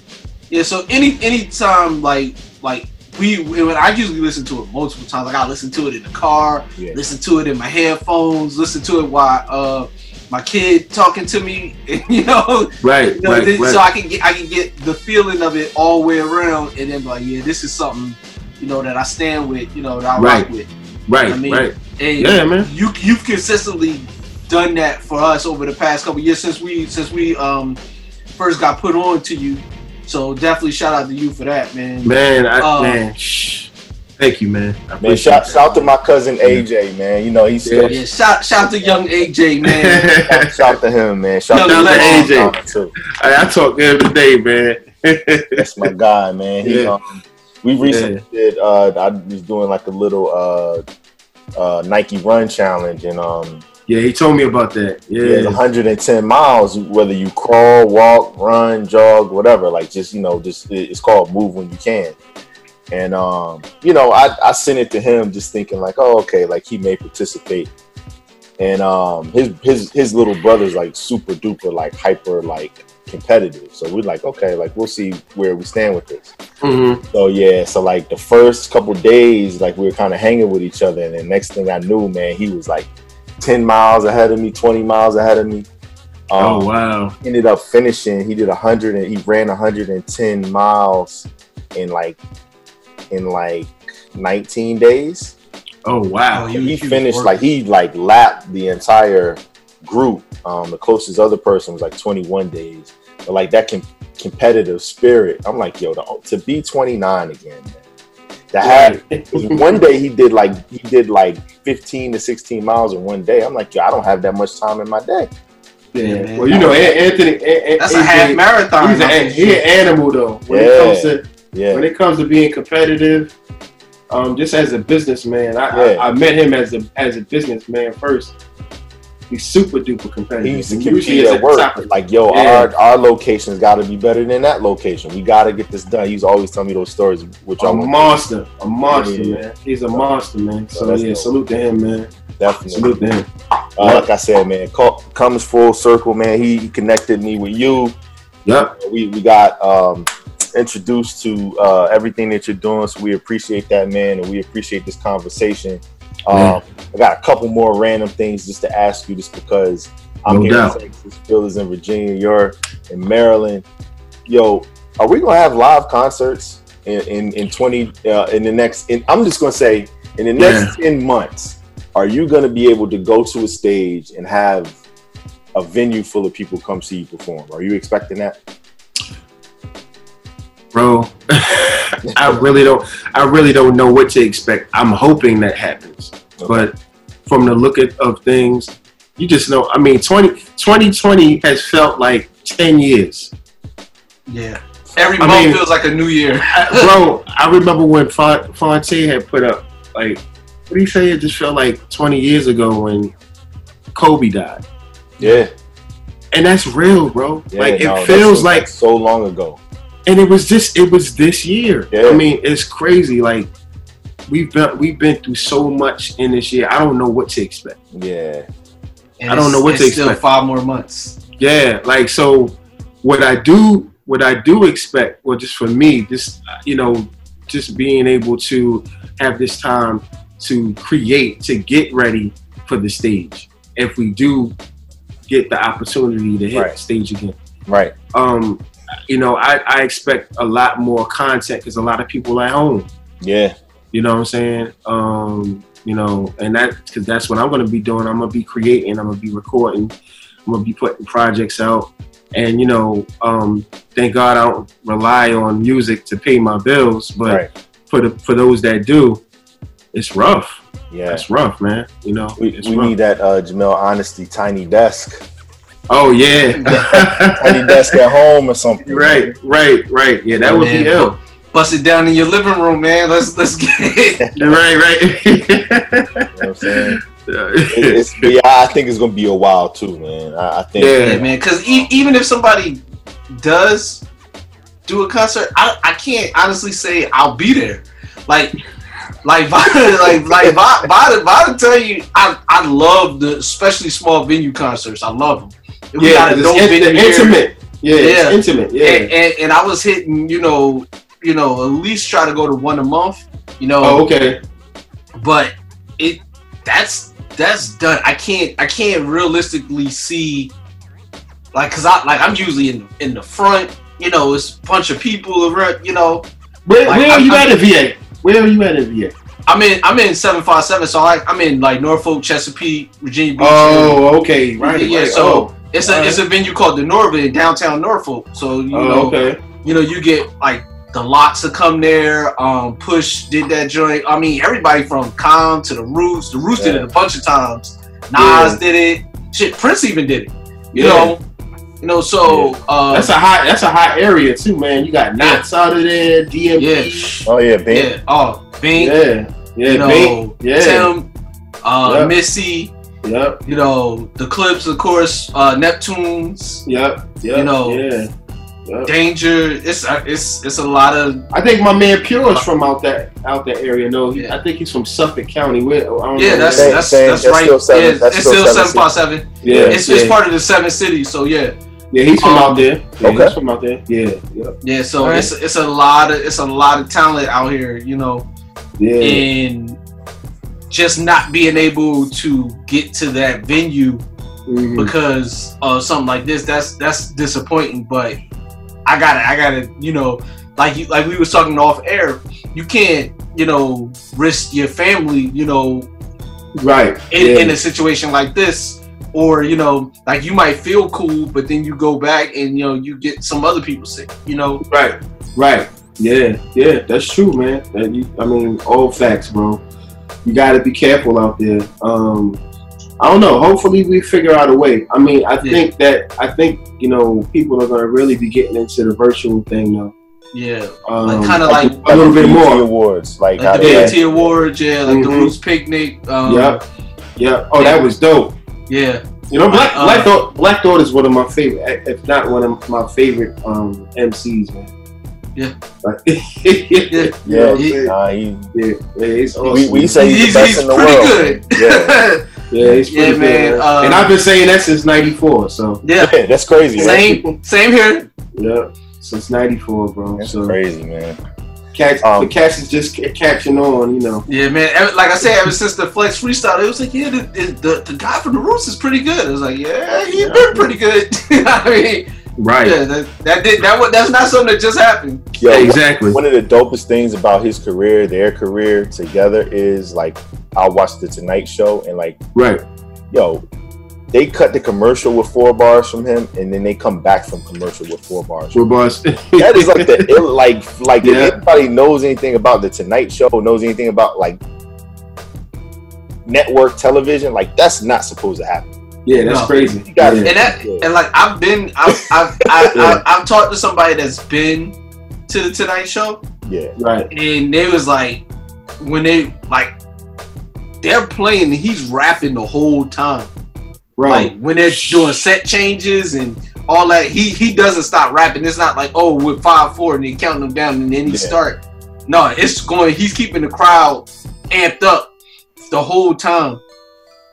Speaker 12: Yeah, so any any time like like we when I usually listen to it multiple times. Like I listen to it in the car,
Speaker 11: Yeah.
Speaker 12: listen to it in my headphones, listen to it while uh my kid talking to me, you know.
Speaker 4: Right,
Speaker 12: You know,
Speaker 4: right,
Speaker 12: this-
Speaker 4: right.
Speaker 12: So I can get I can get the feeling of it all the way around, and then like, yeah, this is something you know that I stand with, you know, that I
Speaker 4: Right.
Speaker 12: rock with.
Speaker 4: Right,
Speaker 12: I mean,
Speaker 4: right.
Speaker 12: And
Speaker 4: Yeah, man.
Speaker 12: You you've consistently done that for us over the past couple years since we since we um first got put on to you. So definitely shout out to you for that, man.
Speaker 4: Man, I,
Speaker 12: Uh,
Speaker 4: man, shh. Thank you, man. I
Speaker 11: Man, shout,
Speaker 4: that.
Speaker 11: shout to my cousin AJ, man. You know he's still
Speaker 12: Yeah, shout shout to young AJ, man.
Speaker 11: shout, shout to him, man. Shout
Speaker 12: Young
Speaker 11: to
Speaker 12: legend.
Speaker 11: AJ too.
Speaker 4: I, I talk to him man.
Speaker 11: That's my guy, man. He,
Speaker 4: Yeah.
Speaker 11: um, we recently did. Uh, I was doing like a little uh, uh, Nike Run challenge, and um,
Speaker 4: yeah, he told me about that.
Speaker 11: yeah,
Speaker 4: Yeah,
Speaker 11: 110 miles. Whether you crawl, walk, run, jog, whatever, like just you know, just it's called move when you can. And um, you know, I, I sent it to him just thinking like, oh, okay, like he may participate. And um, his his his little brother's like super duper like hyper like competitive. So we're like, okay, like we'll see where we stand with this.
Speaker 4: Mhm.
Speaker 11: So yeah, so like the first couple days, like we were kind of hanging with each other, and then next thing I knew, man, he was like ten miles ahead of me, twenty miles ahead of me.
Speaker 4: Oh
Speaker 11: Um,
Speaker 4: wow.
Speaker 11: Ended up finishing. He did a hundred and he ran hundred and ten miles in like in like nineteen days.
Speaker 4: Oh wow.
Speaker 11: And he finished like he like lapped the entire group. Um, the closest other person was like 21 days. But like that com- competitive spirit, I'm like, yo, to, to be 29 again, man. To have one day he did like he did like 15 to 16 miles in one day. I'm like, yo, I don't have that much time in my day.
Speaker 4: Yeah.
Speaker 12: man.
Speaker 4: Well, you know, Anthony. An- An-
Speaker 12: That's a half marathon.
Speaker 4: He's
Speaker 12: I
Speaker 4: an, he an animal though. When
Speaker 11: Yeah.
Speaker 4: it comes to
Speaker 11: Yeah.
Speaker 4: when it comes to being competitive, um, just as a businessman, I,
Speaker 11: Yeah.
Speaker 4: I, I met him as a as a businessman first. He's super duper competitive.
Speaker 11: He used to compete at work. Like, yo,
Speaker 4: Yeah.
Speaker 11: our our location's got to be better than that location. We got to get this done. He's always telling me those stories, which
Speaker 4: a
Speaker 11: I'm a
Speaker 4: monster, a monster,
Speaker 11: Yeah.
Speaker 4: man. He's a monster, man.
Speaker 11: So
Speaker 4: So yeah,
Speaker 11: dope.
Speaker 4: salute to him, man.
Speaker 11: definitely.
Speaker 4: Salute to him.
Speaker 11: Uh, like I said, man, co- comes full circle, man. He connected me with you.
Speaker 4: Yep.
Speaker 11: We we got um, introduced to uh, everything that you're doing, so we appreciate that, man, and we appreciate this conversation. Um, I got a couple more random things just to ask you, just because I'm
Speaker 4: No
Speaker 11: here
Speaker 4: doubt.
Speaker 11: in Texas, Phil is in Virginia, you're in Maryland. Yo, are we gonna have live concerts in in, in 20 uh, in the next? In, I'm just gonna say in the next 10 months. Are you gonna be able to go to a stage and have a venue full of people come see you perform? Are you expecting that?
Speaker 4: bro. I really don't. I really don't know what to expect. I'm hoping that happens, but from the look at, of things, you just know. I mean, 20, 2020 has felt like ten years.
Speaker 12: Yeah. Every
Speaker 4: I
Speaker 12: month
Speaker 4: mean-
Speaker 12: feels like a new year.
Speaker 4: bro, I remember when Fon- Phonte had put up like, what do you say? It just felt like 20 years ago when Kobe died,
Speaker 11: Yeah.
Speaker 4: and that's real, bro.
Speaker 11: yeah
Speaker 4: like it
Speaker 11: no, that
Speaker 4: feels
Speaker 11: seems
Speaker 4: like,
Speaker 11: so long ago.
Speaker 4: And it was just, it was this year.
Speaker 11: Yeah.
Speaker 4: I mean, it's crazy. Like we've been, we've been through so much in this year. I don't know what to expect.
Speaker 11: Yeah.
Speaker 12: And
Speaker 4: I don't know what to
Speaker 12: it's still
Speaker 4: expect.
Speaker 12: five more months.
Speaker 4: Yeah, like so what I do what I do expect, well just for me, just you know, just being able to have this time to create, to get ready for the stage. If we do get the opportunity to hit
Speaker 11: Right.
Speaker 4: the stage again.
Speaker 11: Right.
Speaker 4: Um, you know, I, I expect a lot more content because a lot of people at home.
Speaker 11: Yeah.
Speaker 4: You know what I'm saying? Um, you know, and that because that's what I'm gonna be doing. I'm gonna be creating. I'm gonna be recording. I'm gonna be putting projects out. And you know, um, thank God I don't rely on music to pay my bills. But
Speaker 11: Right.
Speaker 4: for the for those that do, it's rough.
Speaker 11: Yeah.
Speaker 4: It's rough, man. You know,
Speaker 11: We, we need that uh, Jamel Honesty tiny desk.
Speaker 4: Oh yeah,
Speaker 11: tiny desk at home or something.
Speaker 4: right, right, right. Yeah, that would
Speaker 12: Man,
Speaker 4: be ill.
Speaker 12: Bust it down in your living room, man. Let's let's get it.
Speaker 4: right, right.
Speaker 11: You know what I'm saying? It- it's, yeah, I think it's gonna be a while too, man. I, I think.
Speaker 12: Yeah, man. Because e- even if somebody does do a concert, I, I can't honestly say I'll be there. Like, like, Vada, like, like, Vada, Vada, Vada tell you, I, I love the, especially small venue concerts. I love them.
Speaker 4: Yeah,
Speaker 12: got a
Speaker 4: it's
Speaker 12: dope
Speaker 4: in-
Speaker 12: venue
Speaker 4: intimate. Yeah, it's intimate. Yeah.
Speaker 12: and, and, and I was hitting, you know, you know, at least try to go to one a month. You know.
Speaker 4: Oh, okay.
Speaker 12: But it that's that's done. I can't I can't realistically see like cause I like I'm usually in in the front. You know, it's a bunch of people around. You know,
Speaker 4: Where,
Speaker 12: Like,
Speaker 4: where are
Speaker 12: I'm-
Speaker 4: you
Speaker 12: I'm-
Speaker 4: at in VA? Where are you at in VA?
Speaker 12: I'm in I'm in seven five seven. So I, I'm in like Norfolk, Chesapeake, Virginia Beach.
Speaker 4: Oh, okay, right,
Speaker 12: yeah.
Speaker 4: right.
Speaker 12: So
Speaker 4: Oh,
Speaker 12: it's a
Speaker 4: all
Speaker 12: it's a venue called the Norva in downtown Norfolk. So you
Speaker 4: Oh,
Speaker 12: know,
Speaker 4: okay.
Speaker 12: you know, you get like the LOX to come there. Um, Push did that joint. I mean, everybody from Com to the Roots. The Roots did it a bunch of times. Nas
Speaker 4: Yeah.
Speaker 12: did it. Shit, Prince even did it. You
Speaker 4: Yeah.
Speaker 12: know, you know. So uh,
Speaker 4: That's a hot. That's a hot area too, man. You got Nottz out of there, DMP.
Speaker 11: Oh yeah, Bink.
Speaker 12: yeah. Oh, Bink.
Speaker 4: Yeah, yeah,
Speaker 12: you know,
Speaker 4: Bink. Yeah.
Speaker 12: Tim, uh,
Speaker 4: Yep.
Speaker 12: Missy.
Speaker 4: Yep.
Speaker 12: You know, the Clipse, of course. Uh, Neptunes.
Speaker 4: Yep. Yep.
Speaker 12: You know,
Speaker 4: Yeah. Yep.
Speaker 12: Danja. It's uh, it's it's a lot of
Speaker 4: I think my man Pure is from out that out that area. No, he, I think he's from Suffolk County. Where, I don't
Speaker 12: Yeah,
Speaker 4: know
Speaker 12: that's
Speaker 4: where-
Speaker 12: that's that's, right.
Speaker 11: still seven-
Speaker 12: yeah,
Speaker 11: that's
Speaker 12: it's
Speaker 11: still
Speaker 12: still
Speaker 11: seven
Speaker 12: seven five seven.
Speaker 4: Yeah,
Speaker 12: it's, it's part of the seven cities. So yeah,
Speaker 4: Yeah, he's from
Speaker 12: Um,
Speaker 4: out there. Yeah,
Speaker 11: Okay.
Speaker 4: he's from out there. Yeah, yep.
Speaker 12: yeah. So
Speaker 4: Alright.
Speaker 12: it's it's a lot of it's a lot of talent out here. You know,
Speaker 4: yeah.
Speaker 12: and just not being able to get to that venue
Speaker 4: Mhm.
Speaker 12: because of something like this. That's that's disappointing. But I gotta I gotta you know like you like we was talking off air. You can't you know risk your family. You know
Speaker 4: Right.
Speaker 12: in,
Speaker 4: yeah.
Speaker 12: in a situation like this or you know like you might feel cool but then you go back and you know you get some other people sick you know
Speaker 4: Right, right. Yeah, yeah, that's true, man. That you, I mean, all facts, bro. You got to be careful out there. Um, I don't know. Hopefully, we figure out a way. I mean, I
Speaker 12: Yeah.
Speaker 4: think that I think you know people are gonna really be getting into the virtual thing now.
Speaker 12: yeah
Speaker 4: Um,
Speaker 12: like kind of
Speaker 11: Like
Speaker 12: like
Speaker 4: a little bit
Speaker 11: BET
Speaker 4: more.
Speaker 11: awards, like,
Speaker 12: like the
Speaker 11: they-
Speaker 12: BET Awards, yeah, like the
Speaker 4: Mhm.
Speaker 12: Roots Picnic. Um,
Speaker 4: yeah, yep. Oh, that was dope.
Speaker 12: Yeah.
Speaker 4: You know, Black
Speaker 12: Uh,
Speaker 4: Black Thought Black Thought is one of my favorite, if not one of my favorite um MCs, man.
Speaker 12: Yeah.
Speaker 4: Like, yeah, you
Speaker 11: Yeah,
Speaker 4: what I'm saying?
Speaker 11: nah, he,
Speaker 4: yeah, yeah, awesome.
Speaker 11: we, we say he's,
Speaker 12: He's,
Speaker 11: the best
Speaker 12: he's
Speaker 11: in the
Speaker 12: pretty
Speaker 11: world.
Speaker 12: good.
Speaker 11: Yeah.
Speaker 4: Yeah, he's
Speaker 12: Yeah,
Speaker 4: pretty
Speaker 12: man,
Speaker 4: good.
Speaker 12: uh,
Speaker 4: and I've been saying that since '94. So
Speaker 12: yeah.
Speaker 11: Yeah, that's crazy. man.
Speaker 12: Same, same here.
Speaker 4: yeah, since '94, bro.
Speaker 11: That's
Speaker 4: so
Speaker 11: crazy, man.
Speaker 4: Cats,
Speaker 11: Um,
Speaker 4: the cats is just catching on, you know.
Speaker 12: Yeah, man. Like I said, ever since the Flex freestyle, it was like, yeah, the, the, the guy from the Roots is pretty good. I was like, yeah, he's been pretty good. I mean,
Speaker 4: Right.
Speaker 12: yeah, that, that did that. wa- That's not something that just happened.
Speaker 11: Yo,
Speaker 4: Yeah, exactly.
Speaker 11: One of the dopest things about his career, their career together, is like I watched the Tonight Show and like,
Speaker 4: Right.
Speaker 11: yo, they cut the commercial with four bars from him, and then they come back from commercial with four bars.
Speaker 4: Four bars.
Speaker 11: that is like the ill, like like
Speaker 4: Yeah.
Speaker 11: if anybody knows anything about the Tonight Show, knows anything about like network television, like that's not supposed to happen.
Speaker 4: Yeah, that's
Speaker 12: No.
Speaker 4: crazy.
Speaker 11: You got
Speaker 12: and that and like I've been I've I've I, I, I've talked to somebody that's been to the Tonight Show,
Speaker 11: yeah,
Speaker 4: right.
Speaker 12: and they was like when they like they're playing, he's rapping the whole time.
Speaker 4: Right.
Speaker 12: Like when they're doing set changes and all that, he he doesn't stop rapping. It's not like oh we're five four and they counting them down and then he
Speaker 11: Yeah.
Speaker 12: start. No, it's going. He's keeping the crowd amped up the whole time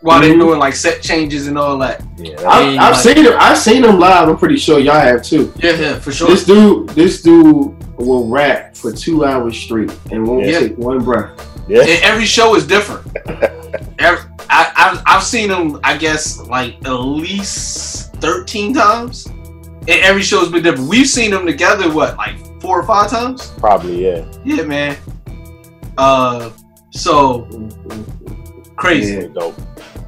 Speaker 12: while they're
Speaker 4: Mhm.
Speaker 12: doing like set changes and all that.
Speaker 11: Yeah,
Speaker 4: I've, I've
Speaker 12: like-
Speaker 4: seen him. I've seen him live. I'm pretty sure y'all have too.
Speaker 12: Yeah, yeah, for sure.
Speaker 4: This dude, this dude will rap for two hours straight and won't
Speaker 12: Yeah.
Speaker 4: take one breath.
Speaker 11: yeah.
Speaker 12: and every show is different. Every, I, I've, I've seen him, I guess, like at least 13 times. And every show's been different. We've seen them together, what, like four or five times?
Speaker 11: Probably, yeah.
Speaker 12: Yeah, man. Uh, so crazy.
Speaker 11: Yeah, dope.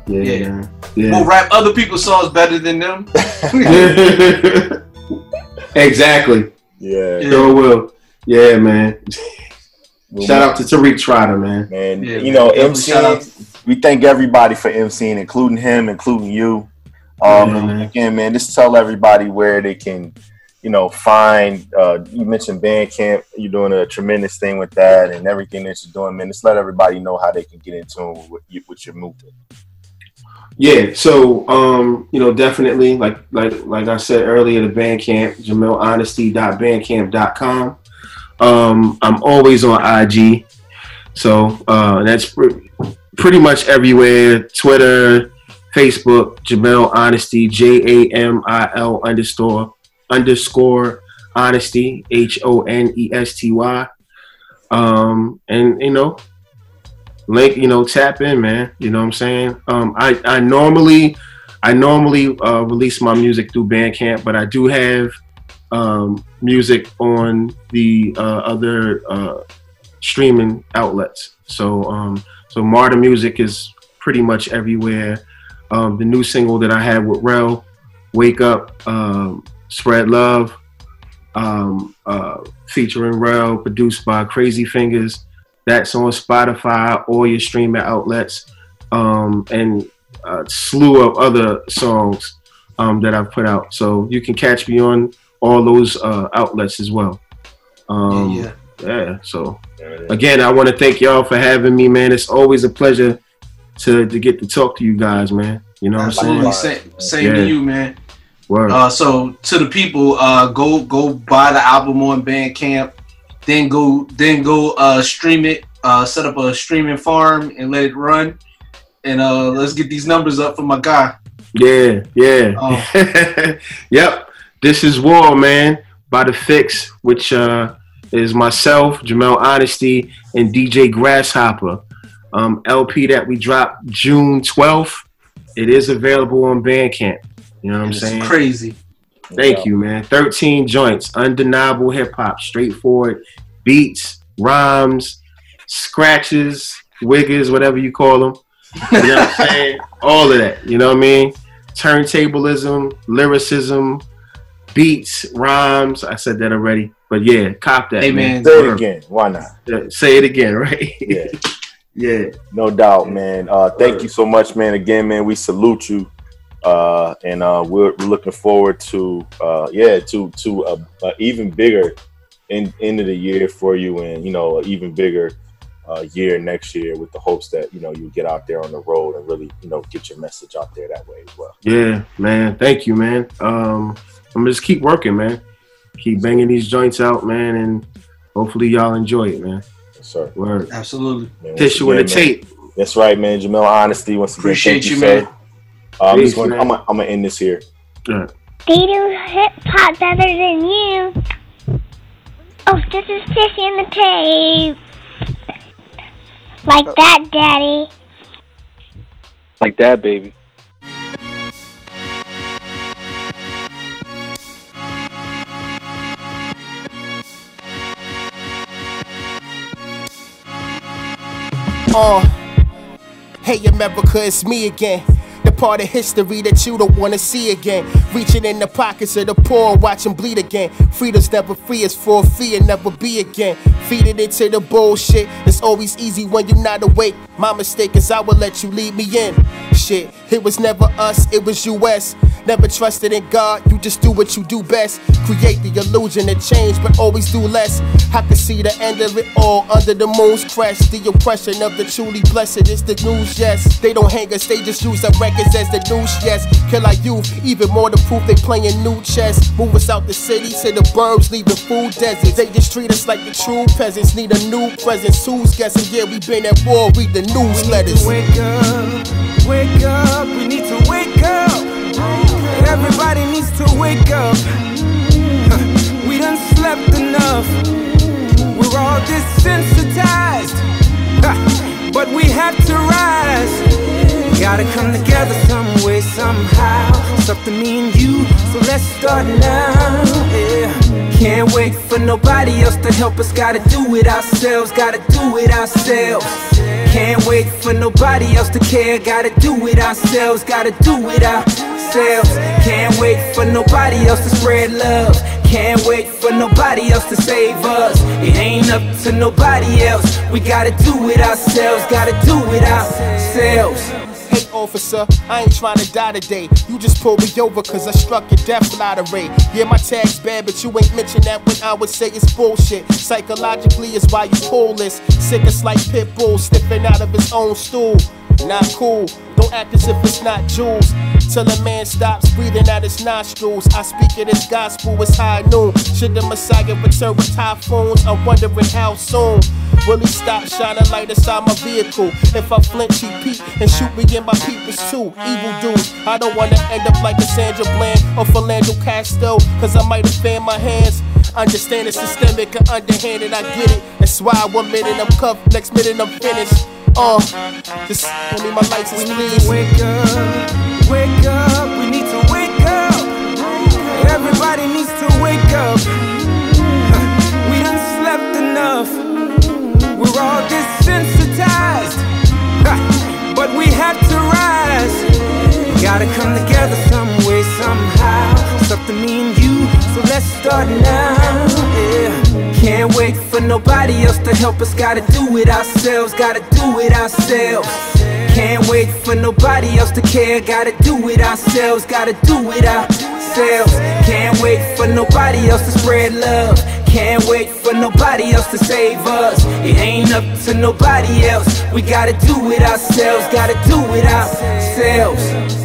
Speaker 4: Yeah,
Speaker 12: Yeah.
Speaker 4: man. yeah.
Speaker 12: We'll rap other people's songs better than them.
Speaker 4: exactly.
Speaker 11: Yeah,
Speaker 12: Yeah.
Speaker 4: Sure will. Yeah, man.
Speaker 11: Well,
Speaker 4: Shout out to Tariq Trotter, man.
Speaker 11: man.
Speaker 12: Yeah,
Speaker 11: you
Speaker 12: man.
Speaker 11: know,
Speaker 12: Definitely
Speaker 11: MC. We thank everybody for MCing, including him, including you. Um,
Speaker 4: Yeah, man.
Speaker 11: again, man, just tell everybody where they can, you know, find. Uh, you mentioned Bandcamp. You're doing a tremendous thing with that, and everything that you're doing, man. Just let everybody know how they can get in tune with, you- with your movement.
Speaker 4: Yeah, so um, you know, definitely like like like I said earlier, the Bandcamp, JamilHonesty.bandcamp.com. Um, I'm always on IG, so uh, that's pre- pretty much everywhere. Twitter, Facebook, Jamil Honesty, J A M I L underscore underscore honesty, H O N E S T Y. Um, and you know, link you know tap in man. You know what i'm saying? Um i i normally i normally uh release my music through bandcamp but i do have um music on the uh other uh streaming outlets. So um so Martyr Music is pretty much everywhere. Um the new single that i had with rel wake up um spread love um uh featuring rel produced by crazy fingers that's on Spotify, all your streaming outlets, um, and a slew of other songs um, that I've put out. So you can catch me on all those uh, outlets as well. Um,
Speaker 12: yeah,
Speaker 4: yeah. So again, I want to thank y'all for having me, man. It's always a pleasure to to get to talk to you guys, man. You know what I'm saying?
Speaker 12: Absolutely. Same, same
Speaker 4: Yeah.
Speaker 12: to you, man.
Speaker 4: Word.
Speaker 12: Uh, so to the people, uh, go go buy the album on Bandcamp, then go then go uh, stream it, uh, set up a streaming farm and let it run, and uh, let's get these numbers up for my guy.
Speaker 4: Yeah, yeah.
Speaker 12: Oh.
Speaker 4: yep. This is War, man, by the Fix, which uh, is myself, Jamil Honesty, and DJ Grasshopper. Um, LP that we dropped June 12th. It is available on Bandcamp. You know what I'm saying?
Speaker 12: crazy.
Speaker 4: Thank you, man. 13 joints, undeniable hip hop, straightforward beats, rhymes, scratches, wiggers, whatever you call them. You know what I'm saying? All of that. You know what I mean? Turntablism, lyricism, beats, rhymes. I said that already. But yeah, cop that.
Speaker 12: Hey,
Speaker 4: man.
Speaker 12: man.
Speaker 11: Say it again. Why not?
Speaker 4: Say it again, right?
Speaker 11: Yeah.
Speaker 4: yeah.
Speaker 11: No doubt, man. Uh, thank you so much, man. Again, man, we salute you, uh, and uh, we're, we're looking forward to, uh, yeah, to to a, a even bigger end, end of the year for you, and you know, an even bigger uh, year next year with the hopes that you know you get out there on the road and really you know get your message out there that way as well.
Speaker 4: Yeah, man. Thank you, man. Um, I'm gonna just keep working, man. Keep banging these joints out, man, and hopefully y'all enjoy it, man.
Speaker 11: Yes, sir.
Speaker 4: Word.
Speaker 12: Absolutely.
Speaker 11: Man, once
Speaker 4: Tissue and the tape.
Speaker 11: That's right, man. Jamil Honesty. Once again,
Speaker 12: Appreciate
Speaker 11: thank you,
Speaker 12: you,
Speaker 11: sir.
Speaker 12: Man.
Speaker 11: Uh, I'm
Speaker 4: Peace,
Speaker 11: just going. I'm gonna, I'm gonna end this here.
Speaker 4: Yeah.
Speaker 14: They do hip hop better than you. Oh, this is Tissy in the tape. Like that, Daddy.
Speaker 15: Like that, baby.
Speaker 1: Uh, hey America, it's me again. The part of history that you don't wanna see again. Reaching in the pockets of the poor, watching bleed again. Freedom's never free, it's for and never be again. Feed it into the bullshit. It's always easy when you're not awake. My mistake is I will let you lead me in. Shit, it was never us, it was US. Never trusted in God, you just do what you do best. Create the illusion of change, but always do less. I can see the end of it all under the moon's crest. The oppression of the truly blessed is the news, yes. They don't hang us, they just use our records as the news, yes. Kill our youth, even more to prove they playing new chess. Move us out the city to the burbs, leaving food deserts. They just treat us like the true peasants. Need a new presence. Who's guessing? Yeah, we been at war, read the newsletters.
Speaker 16: Wake up, wake up, we need to wake up. Everybody needs to wake up. We done slept enough. We're all desensitized. But we have to rise. Gotta come together some way, somehow. To me and you, so let's start now. Yeah. Can't wait for nobody else to help us. Gotta do it ourselves, gotta do it ourselves. Can't wait for nobody else to care. Gotta do it ourselves, gotta do it ourselves. Can't wait for nobody else to spread love. Can't wait for nobody else to save us. It ain't up to nobody else. We gotta do it ourselves, gotta do it ourselves.
Speaker 1: Hey officer, I ain't trying to die today. You just pulled me over cause I struck your death lottery. Yeah, my tag's bad, but you ain't mentioned that when I would say it's bullshit. Psychologically is why you pull this. Sick as like pit bull sniffing out of his own stool. Not cool, don't act as if it's not jewels. Till a man stops breathing out his nostrils. I speak it as gospel, it's high noon. Should the Messiah return with typhoons? I'm wondering how soon. Will he stop shining light inside my vehicle? If I flinch, he peek and shoot me in my peepers too. Evil dudes, I don't wanna end up like a Sandra Bland or Philando Castile, cause I might offend my hands. Understand it's systemic and underhanded, I get it. That's why one minute I'm cuffed, next minute I'm finished. Uh, just hand me my license,
Speaker 16: We need to wake up, wake up, we need to wake up. Everybody needs to wake up. We done slept enough. We're all desensitized. But we have to rise. Gotta come together some way, somehow. To me and you, so let's start now. Yeah. Can't wait for nobody else to help us. Gotta do it ourselves, gotta do it ourselves. Can't wait for nobody else to care. Gotta do it ourselves, gotta do it ourselves. Can't wait for nobody else to spread love. Can't wait for nobody else to save us. It ain't up to nobody else. We gotta do it ourselves, gotta do it ourselves.